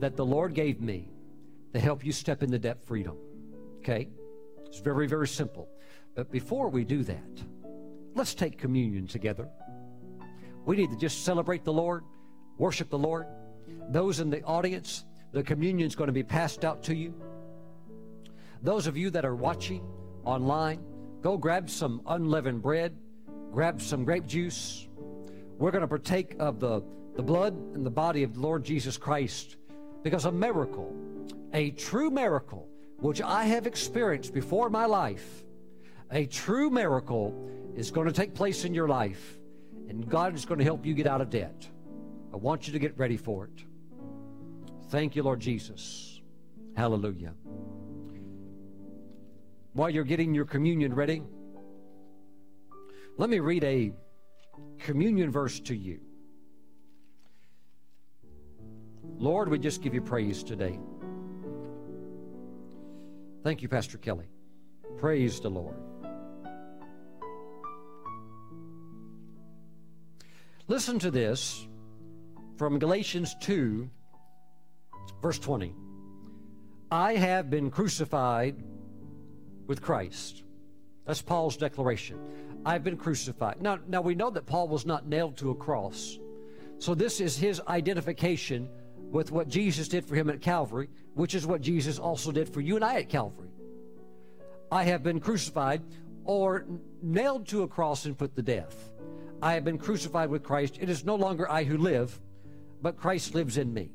that the Lord gave me to help you step into debt freedom. Okay? It's very, very simple. But before we do that, let's take communion together. We need to just celebrate the Lord, worship the Lord. Those in the audience, the communion is going to be passed out to you. Those of you that are watching online, go grab some unleavened bread, grab some grape juice. We're going to partake of the, the blood and the body of the Lord Jesus Christ because a miracle, a true miracle, which I have experienced before my life, a true miracle is going to take place in your life, and God is going to help you get out of debt. I want you to get ready for it. Thank you, Lord Jesus. Hallelujah. While you're getting your communion ready, let me read a communion verse to you. Lord, we just give you praise today. Thank you, Pastor Kelly. Praise the Lord. Listen to this from Galatians 2, verse 20. I have been crucified with Christ. That's Paul's declaration. I've been crucified. Now, now we know that Paul was not nailed to a cross. So this is his identification with what Jesus did for him at Calvary, which is what Jesus also did for you and I at Calvary. I have been crucified or nailed to a cross and put to death. I have been crucified with Christ. It is no longer I who live, but Christ lives in me.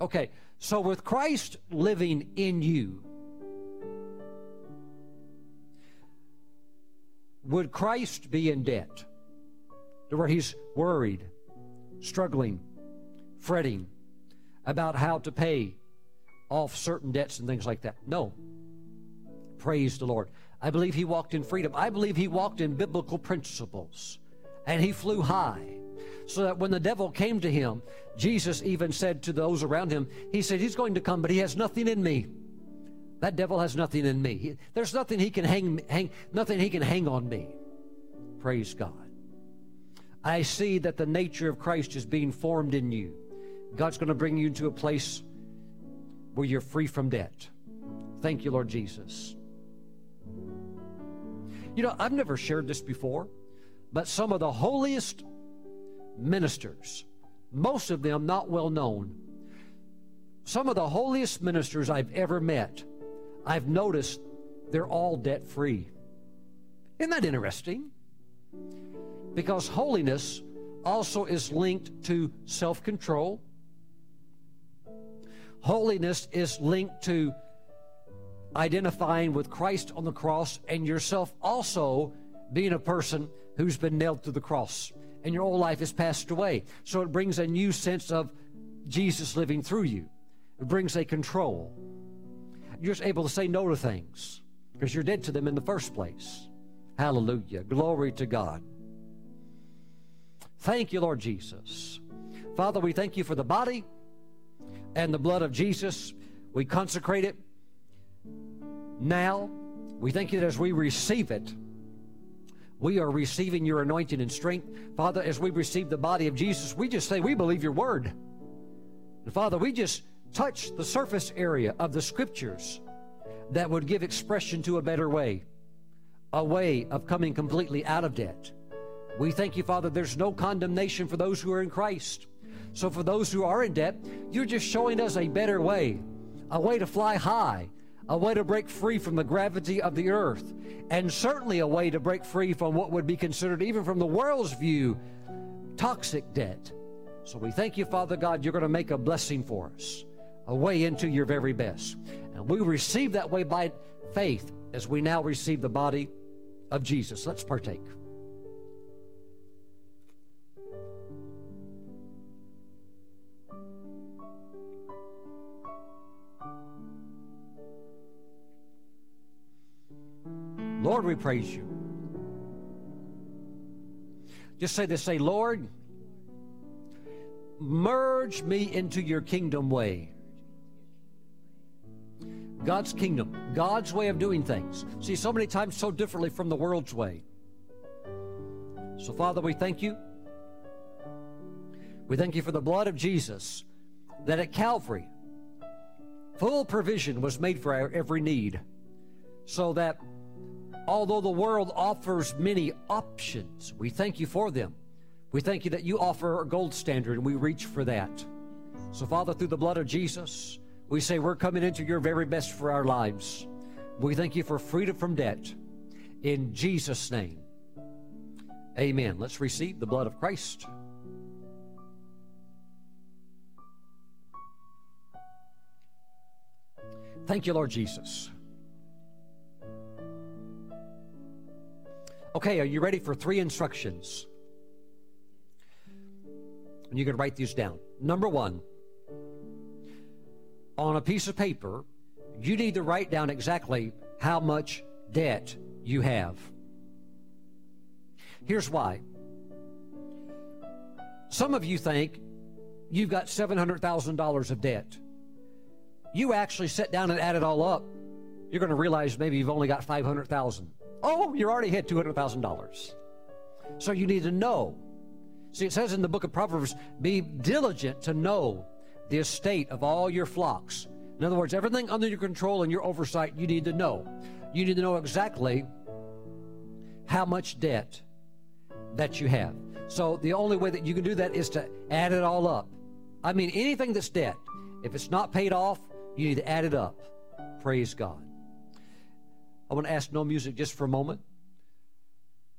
Okay, so with Christ living in you, would Christ be in debt to where he's worried, struggling, fretting, about how to pay off certain debts and things like that. No. Praise the Lord. I believe he walked in freedom. I believe he walked in biblical principles. And he flew high. So that when the devil came to him, Jesus even said to those around him, He said, He's going to come, but he has nothing in me. That devil has nothing in me. He, there's nothing he can hang, hang, nothing he can hang on me. Praise God. I see that the nature of Christ is being formed in you. God's going to bring you into a place where you're free from debt. Thank you, Lord Jesus. You know, I've never shared this before, but some of the holiest ministers, most of them not well known, some of the holiest ministers I've ever met, I've noticed they're all debt free. Isn't that interesting? Because holiness also is linked to self control Holiness is linked to identifying with Christ on the cross and yourself also being a person who's been nailed to the cross and your old life has passed away. So it brings a new sense of Jesus living through you. It brings a control. You're just able to say no to things because you're dead to them in the first place. Hallelujah. Glory to God. Thank you, Lord Jesus. Father, we thank you for the body and the blood of Jesus. We consecrate it now. We thank you that as we receive it, we are receiving your anointing and strength. Father, as we receive the body of Jesus, we just say, We believe your word. And Father, we just touch the surface area of the scriptures that would give expression to a better way, a way of coming completely out of debt. We thank you, Father, there's no condemnation for those who are in Christ. So for those who are in debt, you're just showing us a better way, a way to fly high, a way to break free from the gravity of the earth, and certainly a way to break free from what would be considered, even from the world's view, toxic debt. So we thank you, Father God, you're going to make a blessing for us, a way into your very best. And we receive that way by faith as we now receive the body of Jesus. Let's partake. Lord, we praise you. Just say this say, Lord, merge me into your kingdom way. God's kingdom, God's way of doing things. See, so many times so differently from the world's way. So, Father, we thank you. We thank you for the blood of Jesus that at Calvary, full provision was made for our every need, so that although the world offers many options, we thank you for them. We thank you that you offer a gold standard and we reach for that. So, Father, through the blood of Jesus, we say we're coming into your very best for our lives. We thank you for freedom from debt. In Jesus' name, amen. Let's receive the blood of Christ. Thank you, Lord Jesus. Okay, are you ready for three instructions? And you can write these down. Number one, on a piece of paper, you need to write down exactly how much debt you have. Here's why. Some of you think you've got $700,000 of debt. You actually sit down and add it all up, you're going to realize maybe you've only got 500,000. Oh, you're already hit $200,000. So you need to know. See, it says in the book of Proverbs, be diligent to know the estate of all your flocks. In other words, everything under your control and your oversight, you need to know. You need to know exactly how much debt that you have. So the only way that you can do that is to add it all up. I mean, anything that's debt, if it's not paid off, you need to add it up. Praise God. I want to ask no music just for a moment.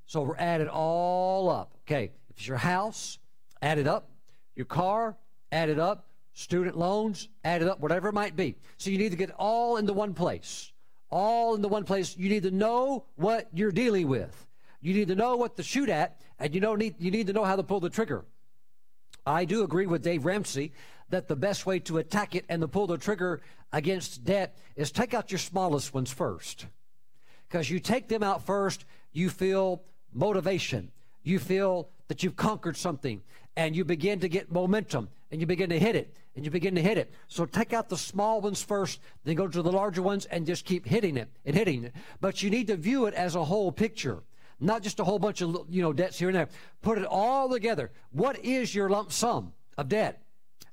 So we're added all up. Okay, if it's your house, add it up. Your car, add it up student loans, added up, whatever it might be. So you need to get all into one place. All into one place. You need to know what you're dealing with. You need to know what to shoot at, and you don't need you need to know how to pull the trigger. I do agree with Dave Ramsey that the best way to attack it and to pull the trigger against debt is take out your smallest ones first. Because you take them out first, you feel motivation. You feel that you've conquered something and you begin to get momentum and you begin to hit it and you begin to hit it. So take out the small ones first, then go to the larger ones and just keep hitting it and hitting it. But you need to view it as a whole picture, not just a whole bunch of you know debts here and there. Put it all together. What is your lump sum of debt?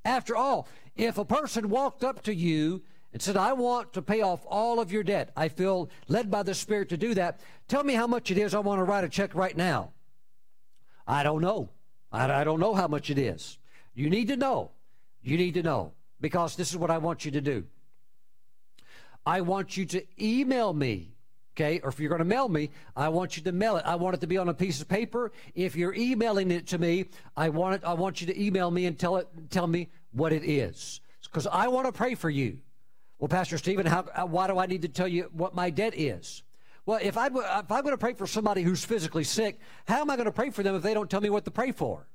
After all, if a person walked up to you and said, I want to pay off all of your debt. I feel led by the Spirit to do that. Tell me how much it is. I want to write a check right now. I don't know. I, I don't know how much it is. You need to know. You need to know because this is what I want you to do. I want you to email me, okay? Or if you're going to mail me, I want you to mail it. I want it to be on a piece of paper. If you're emailing it to me, I want it. I want you to email me and tell it. Tell me what it is because I want to pray for you. Well, Pastor Stephen, how, why do I need to tell you what my debt is? Well, if, I, if I'm going to pray for somebody who's physically sick, how am I going to pray for them if they don't tell me what to pray for?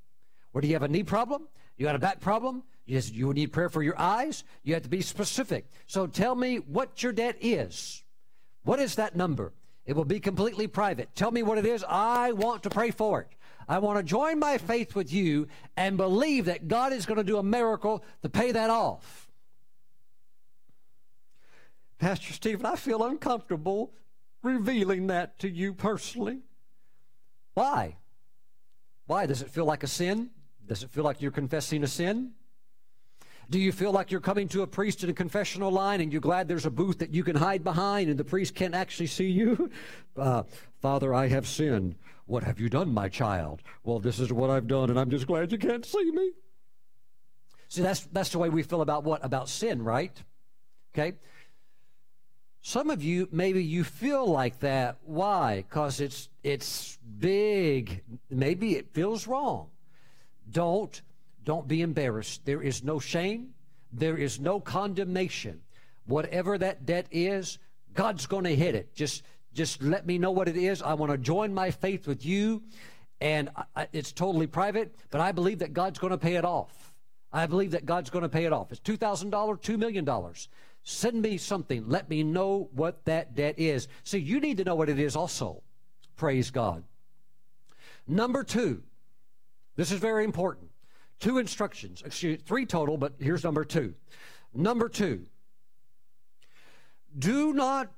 Or do you have a knee problem? You got a back problem? You need prayer for your eyes. You have to be specific. So tell me what your debt is. What is that number? It will be completely private. Tell me what it is. I want to pray for it. I want to join my faith with you and believe that God is going to do a miracle to pay that off. Pastor Stephen, I feel uncomfortable revealing that to you personally. Why? Why? Does it feel like a sin? Does it feel like you're confessing a sin? Do you feel like you're coming to a priest in a confessional line and you're glad there's a booth that you can hide behind and the priest can't actually see you? Uh, Father, I have sinned. What have you done, my child? Well, this is what I've done, and I'm just glad you can't see me. See, that's, that's the way we feel about what? About sin, right? Okay? Some of you, maybe you feel like that. Why? Because it's, it's big. Maybe it feels wrong. Don't don't be embarrassed. There is no shame. There is no condemnation. Whatever that debt is, God's going to hit it. Just, just let me know what it is. I want to join my faith with you. And I, it's totally private, but I believe that God's going to pay it off. I believe that God's going to pay it off. It's $2,000, $2 million. Send me something. Let me know what that debt is. See, you need to know what it is also. Praise God. Number two, this is very important. Two instructions, excuse three total, but here's number two. Number two, do not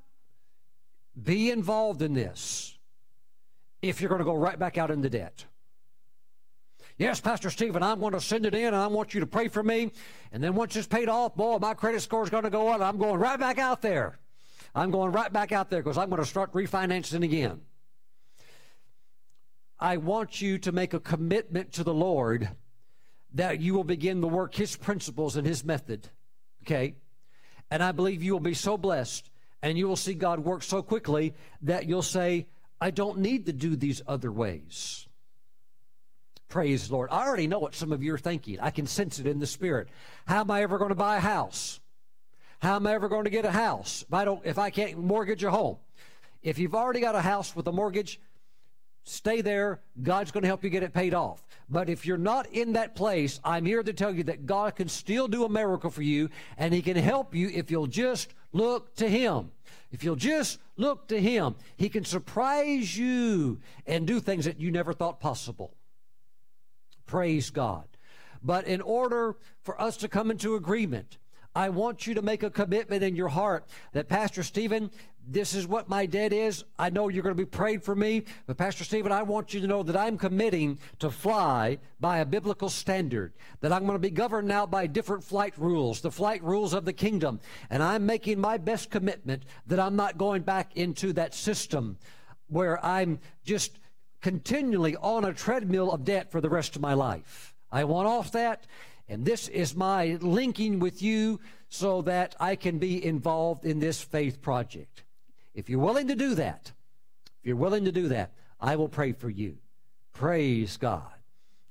be involved in this if you're going to go right back out into debt. Yes, Pastor Stephen, I'm going to send it in and I want you to pray for me. And then once it's paid off, boy, my credit score is going to go up. I'm going right back out there. I'm going right back out there because I'm going to start refinancing again. I want you to make a commitment to the Lord that you will begin to work His principles and His method. Okay? And I believe you will be so blessed and you will see God work so quickly that you'll say, I don't need to do these other ways. Praise the Lord. I already know what some of you are thinking. I can sense it in the spirit. How am I ever going to buy a house? How am I ever going to get a house if I don't if I can't mortgage a home? If you've already got a house with a mortgage, Stay there. God's going to help you get it paid off. But if you're not in that place, I'm here to tell you that God can still do a miracle for you, and He can help you if you'll just look to Him. If you'll just look to Him, He can surprise you and do things that you never thought possible. Praise God. But in order for us to come into agreement, I want you to make a commitment in your heart that, Pastor Stephen, this is what my debt is. I know you're going to be prayed for me, but Pastor Stephen, I want you to know that I'm committing to fly by a biblical standard, that I'm going to be governed now by different flight rules, the flight rules of the kingdom, and I'm making my best commitment that I'm not going back into that system where I'm just continually on a treadmill of debt for the rest of my life. I want off that, and this is my linking with you so that I can be involved in this faith project. If you're willing to do that, if you're willing to do that, I will pray for you. Praise God.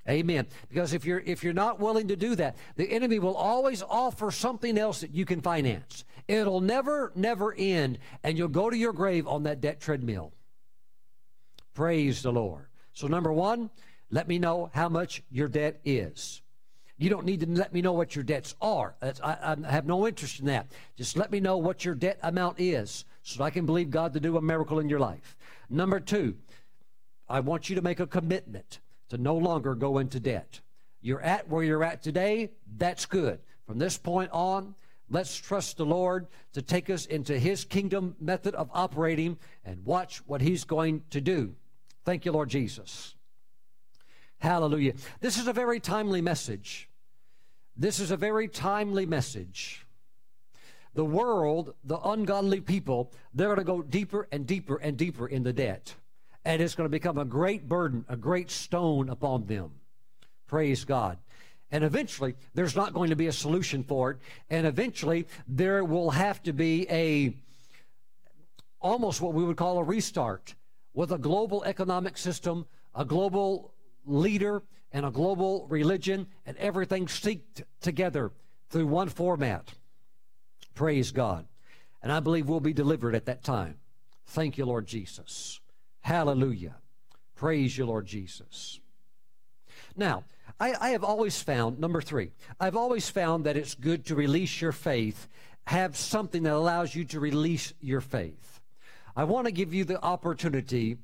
Amen. Because if you're if you're not willing to do that, the enemy will always offer something else that you can finance. It'll never never end and you'll go to your grave on that debt treadmill. Praise the Lord. So number 1, let me know how much your debt is. You don't need to let me know what your debts are. I, I have no interest in that. Just let me know what your debt amount is so I can believe God to do a miracle in your life. Number two, I want you to make a commitment to no longer go into debt. You're at where you're at today, that's good. From this point on, let's trust the Lord to take us into His kingdom method of operating and watch what He's going to do. Thank you, Lord Jesus. Hallelujah. This is a very timely message. This is a very timely message the world, the ungodly people, they're going to go deeper and deeper and deeper in the debt. And it's going to become a great burden, a great stone upon them. Praise God. And eventually, there's not going to be a solution for it. And eventually, there will have to be a almost what we would call a restart with a global economic system, a global leader, and a global religion, and everything synced together through one format. Praise God. And I believe we'll be delivered at that time. Thank you, Lord Jesus. Hallelujah. Praise you, Lord Jesus. Now, I, I, have always found, number three, I've always found that it's good to release your faith, have something that allows you to release your faith. I want to give you the opportunity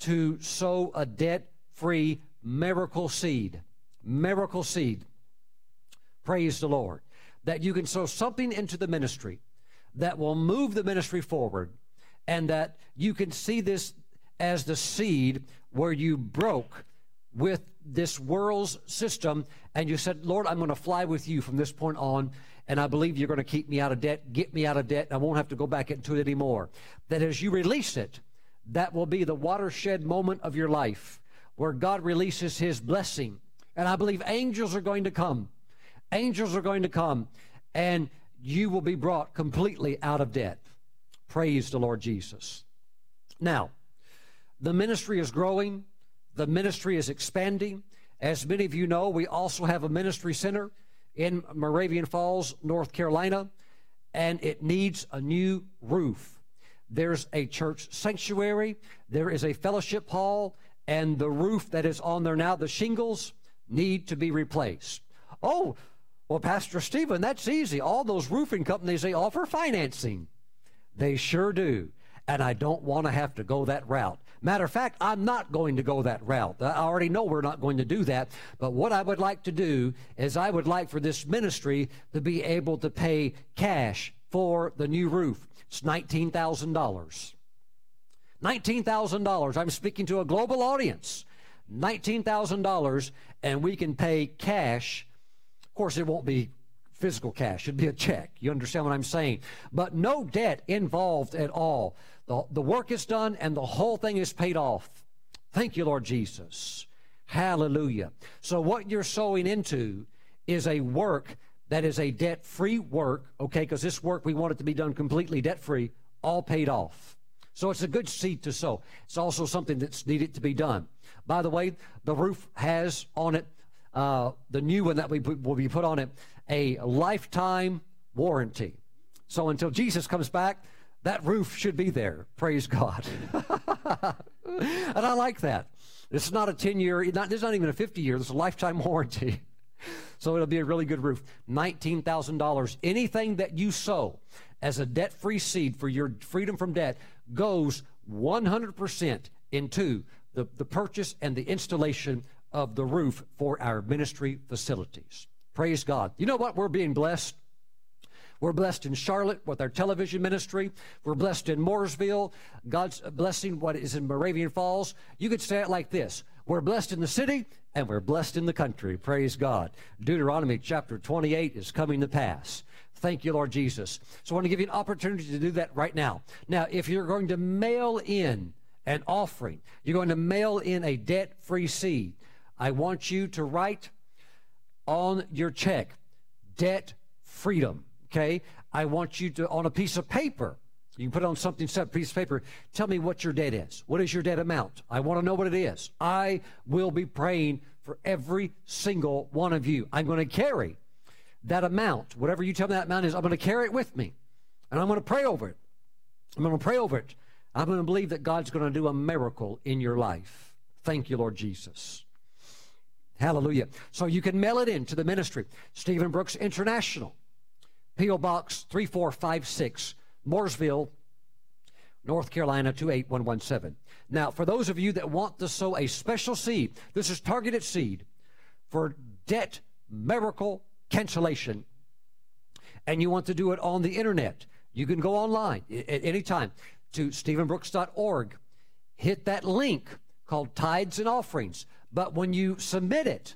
to sow a debt free miracle seed. Miracle seed. Praise the Lord that you can sow something into the ministry that will move the ministry forward and that you can see this as the seed where you broke with this world's system and you said, Lord, I'm going to fly with you from this point on, and I believe you're going to keep me out of debt, get me out of debt, and I won't have to go back into it anymore. That as you release it, that will be the watershed moment of your life where God releases His blessing. And I believe angels are going to come. Angels are going to come, and you will be brought completely out of debt. Praise the Lord Jesus. Now, the ministry is growing, the ministry is expanding. As many of you know, we also have a ministry center in Moravian Falls, North Carolina, and it needs a new roof. There's a church sanctuary, there is a fellowship hall, and the roof that is on there now, the shingles, need to be replaced. Oh, well, Pastor Stephen, that's easy. All those roofing companies, they offer financing. They sure do. And I don't want to have to go that route. Matter of fact, I'm not going to go that route. I already know we're not going to do that. But what I would like to do is I would like for this ministry to be able to pay cash for the new roof. It's $19,000. $19,000. I'm speaking to a global audience. $19,000, and we can pay cash. Of course, it won't be physical cash, it'd be a check. You understand what I'm saying? But no debt involved at all. The, the work is done and the whole thing is paid off. Thank you, Lord Jesus. Hallelujah. So, what you're sowing into is a work that is a debt free work, okay? Because this work, we want it to be done completely debt free, all paid off. So, it's a good seed to sow. It's also something that's needed to be done. By the way, the roof has on it, uh, the new one that we put, will be put on it, a lifetime warranty. So, until Jesus comes back, that roof should be there. Praise God. and I like that. It's not a 10 year, not, it's not even a 50 year, it's a lifetime warranty. So it'll be a really good roof. $19,000. Anything that you sow as a debt free seed for your freedom from debt goes 100% into the, the purchase and the installation of the roof for our ministry facilities. Praise God. You know what? We're being blessed. We're blessed in Charlotte with our television ministry. We're blessed in Mooresville. God's blessing what is in Moravian Falls. You could say it like this We're blessed in the city and we're blessed in the country. Praise God. Deuteronomy chapter 28 is coming to pass. Thank you, Lord Jesus. So I want to give you an opportunity to do that right now. Now, if you're going to mail in an offering, you're going to mail in a debt free seed, I want you to write on your check debt freedom. Okay? I want you to, on a piece of paper, you can put it on something, set piece of paper. Tell me what your debt is. What is your debt amount? I want to know what it is. I will be praying for every single one of you. I'm going to carry that amount, whatever you tell me that amount is, I'm going to carry it with me. And I'm going to pray over it. I'm going to pray over it. I'm going to believe that God's going to do a miracle in your life. Thank you, Lord Jesus. Hallelujah. So you can mail it in to the ministry. Stephen Brooks International. P.O. Box 3456, Mooresville, North Carolina 28117. Now, for those of you that want to sow a special seed, this is targeted seed for debt miracle cancellation, and you want to do it on the internet, you can go online at any time to stephenbrooks.org. Hit that link called Tithes and Offerings. But when you submit it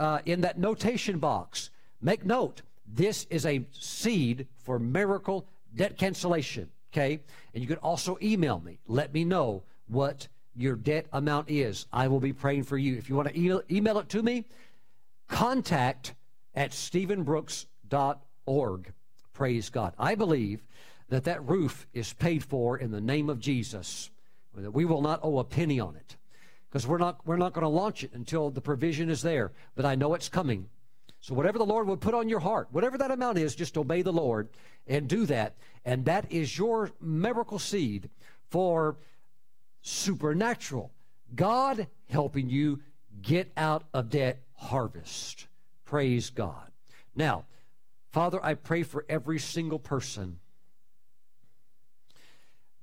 uh, in that notation box, make note this is a seed for miracle debt cancellation. Okay? And you can also email me. Let me know what your debt amount is. I will be praying for you. If you want to email, email it to me, contact at stephenbrooks.org. Praise God. I believe that that roof is paid for in the name of Jesus. That we will not owe a penny on it because we're not we're not going to launch it until the provision is there. But I know it's coming. So, whatever the Lord would put on your heart, whatever that amount is, just obey the Lord and do that. And that is your miracle seed for supernatural. God helping you get out of debt harvest. Praise God. Now, Father, I pray for every single person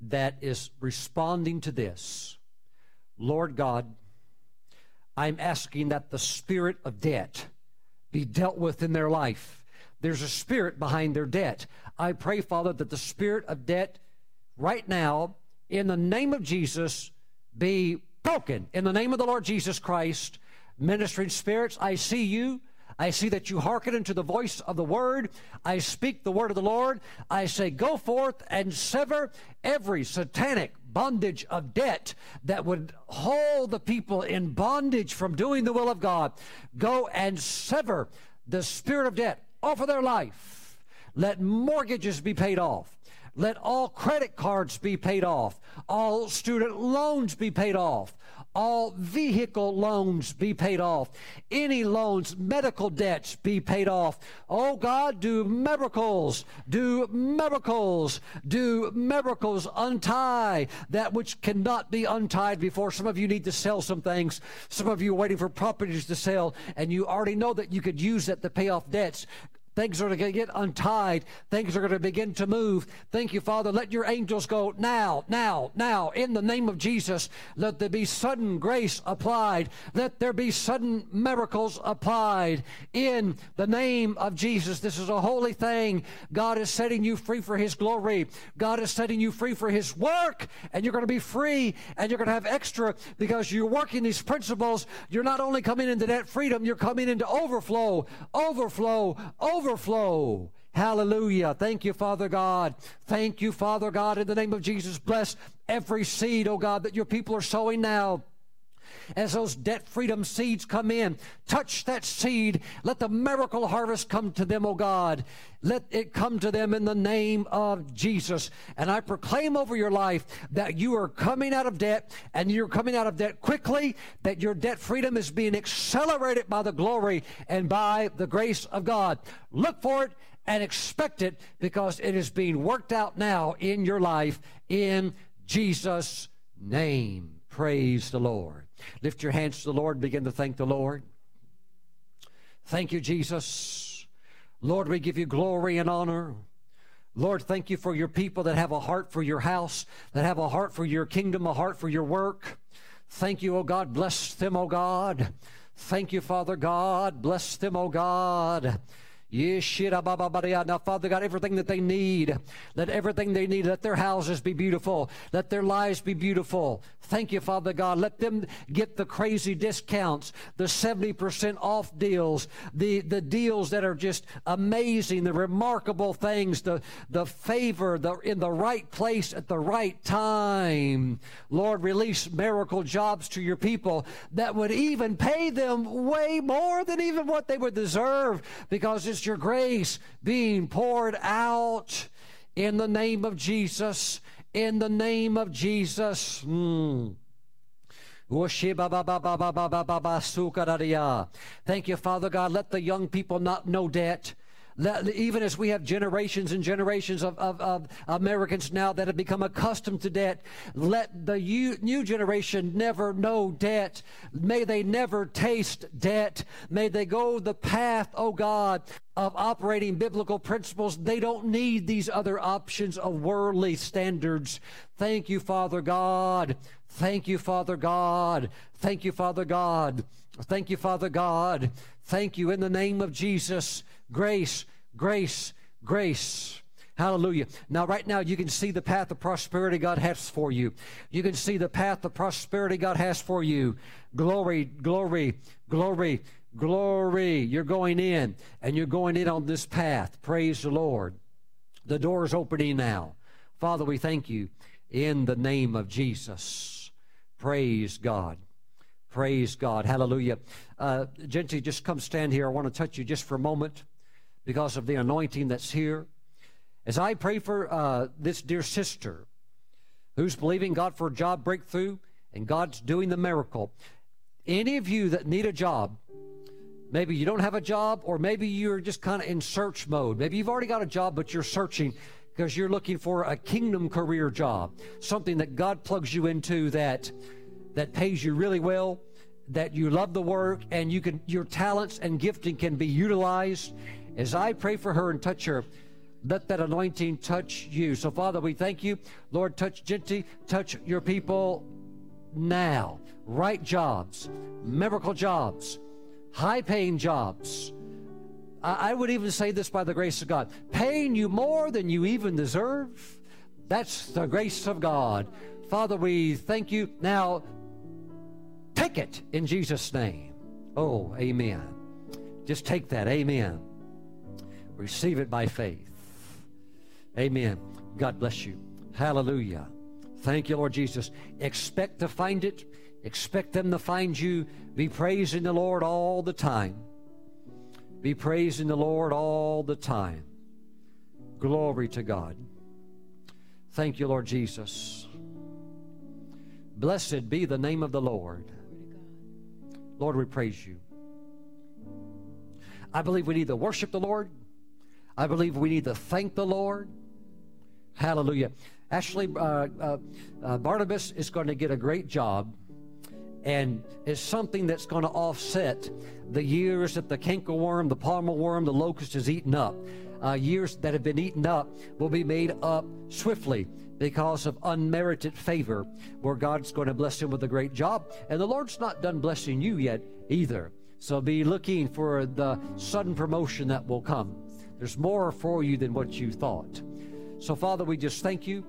that is responding to this. Lord God, I'm asking that the spirit of debt be dealt with in their life. There's a spirit behind their debt. I pray, Father, that the spirit of debt right now, in the name of Jesus, be broken in the name of the Lord Jesus Christ. Ministering spirits, I see you. I see that you hearken unto the voice of the word. I speak the word of the Lord. I say, go forth and sever every satanic bondage of debt that would hold the people in bondage from doing the will of God. Go and sever the spirit of debt off of their life. Let mortgages be paid off. Let all credit cards be paid off. All student loans be paid off all vehicle loans be paid off, any loans, medical debts be paid off. Oh God, do miracles, do miracles, do miracles, untie that which cannot be untied before. Some of you need to sell some things. Some of you are waiting for properties to sell, and you already know that you could use that to pay off debts. Things are going to get untied. Things are going to begin to move. Thank you, Father. Let your angels go now, now, now, in the name of Jesus. Let there be sudden grace applied. Let there be sudden miracles applied in the name of Jesus. This is a holy thing. God is setting you free for His glory. God is setting you free for His work. And you're going to be free and you're going to have extra because you're working these principles. You're not only coming into that freedom, you're coming into overflow, overflow, overflow overflow. Hallelujah. Thank you, Father God. Thank you, Father God, in the name of Jesus. Bless every seed, oh God, that your people are sowing now as those debt freedom seeds come in. Touch that seed. Let the miracle harvest come to them, oh God. Let it come to them in the name of Jesus. And I proclaim over your life that you are coming out of debt and you're coming out of debt quickly, that your debt freedom is being accelerated by the glory and by the grace of God. Look for it and expect it because it is being worked out now in your life in Jesus' name. Praise the Lord. Lift your hands to the Lord. Begin to thank the Lord. Thank you, Jesus. Lord, we give you glory and honor. Lord, thank you for your people that have a heart for your house, that have a heart for your kingdom, a heart for your work. Thank you, O oh God. Bless them, O oh God. Thank you, Father God. Bless them, O oh God. Now, Father God, everything that they need, let everything they need, let their houses be beautiful, let their lives be beautiful. Thank you, Father God. Let them get the crazy discounts, the 70% off deals, the, the deals that are just amazing, the remarkable things, the, the favor the, in the right place at the right time. Lord, release miracle jobs to your people that would even pay them way more than even what they would deserve because it's your grace being poured out in the name of Jesus. In the name of Jesus. Mm. Thank you, Father God. Let the young people not know debt. Even as we have generations and generations of, of, of, Americans now that have become accustomed to debt, let the new generation never know debt. May they never taste debt. May they go the path, oh God, of operating biblical principles. They don't need these other options of worldly standards. Thank you, Father God. Thank you, Father God. Thank you, Father God. Thank you, Father God. Thank you in the name of Jesus. Grace, grace, grace. Hallelujah. Now, right now, you can see the path of prosperity God has for you. You can see the path of prosperity God has for you. Glory, glory, glory, glory. You're going in, and you're going in on this path. Praise the Lord. The door is opening now. Father, we thank you in the name of Jesus. Praise God. Praise God. Hallelujah. Uh, Genty, just come stand here. I want to touch you just for a moment because of the anointing that's here. As I pray for uh, this dear sister who's believing God for a job breakthrough and God's doing the miracle, any of you that need a job, maybe you don't have a job, or maybe you're just kind of in search mode. Maybe you've already got a job, but you're searching because you're looking for a kingdom career job, something that God plugs you into that that pays you really well, that you love the work, and you can your talents and gifting can be utilized as I pray for her and touch her, let that anointing touch you. So, Father, we thank you. Lord, touch Genty, touch your people now. Right jobs, miracle jobs, high paying jobs. I, I would even say this by the grace of God paying you more than you even deserve. That's the grace of God. Father, we thank you. Now, take it in Jesus' name. Oh, amen. Just take that. Amen. Receive it by faith. Amen. God bless you. Hallelujah. Thank you, Lord Jesus. Expect to find it. Expect them to find you. Be praising the Lord all the time. Be praising the Lord all the time. Glory to God. Thank you, Lord Jesus. Blessed be the name of the Lord. Lord, we praise you. I believe we need to worship the Lord. I believe we need to thank the Lord. Hallelujah. Actually, uh, uh, uh, Barnabas is going to get a great job, and it's something that's going to offset the years that the cankerworm, the palmer worm, the locust has eaten up. Uh, years that have been eaten up will be made up swiftly because of unmerited favor, where God's going to bless him with a great job. And the Lord's not done blessing you yet either. So be looking for the sudden promotion that will come. There's more for you than what you thought. So, Father, we just thank you.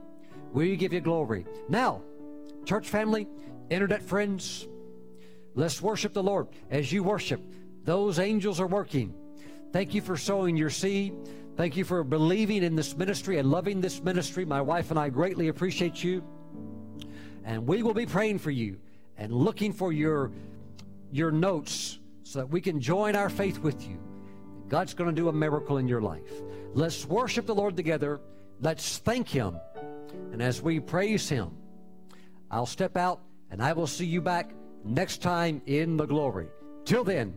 We give you glory. Now, church family, internet friends, let's worship the Lord. As you worship, those angels are working. Thank you for sowing your seed. Thank you for believing in this ministry and loving this ministry. My wife and I greatly appreciate you. And we will be praying for you and looking for your, your notes so that we can join our faith with you. God's going to do a miracle in your life. Let's worship the Lord together. Let's thank Him. And as we praise Him, I'll step out and I will see you back next time in the glory. Till then,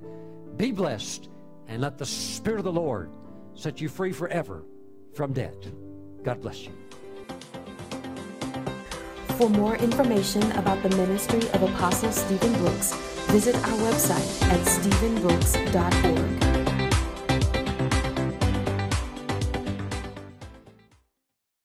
be blessed and let the Spirit of the Lord set you free forever from debt. God bless you. For more information about the ministry of Apostle Stephen Brooks, visit our website at stephenbrooks.org.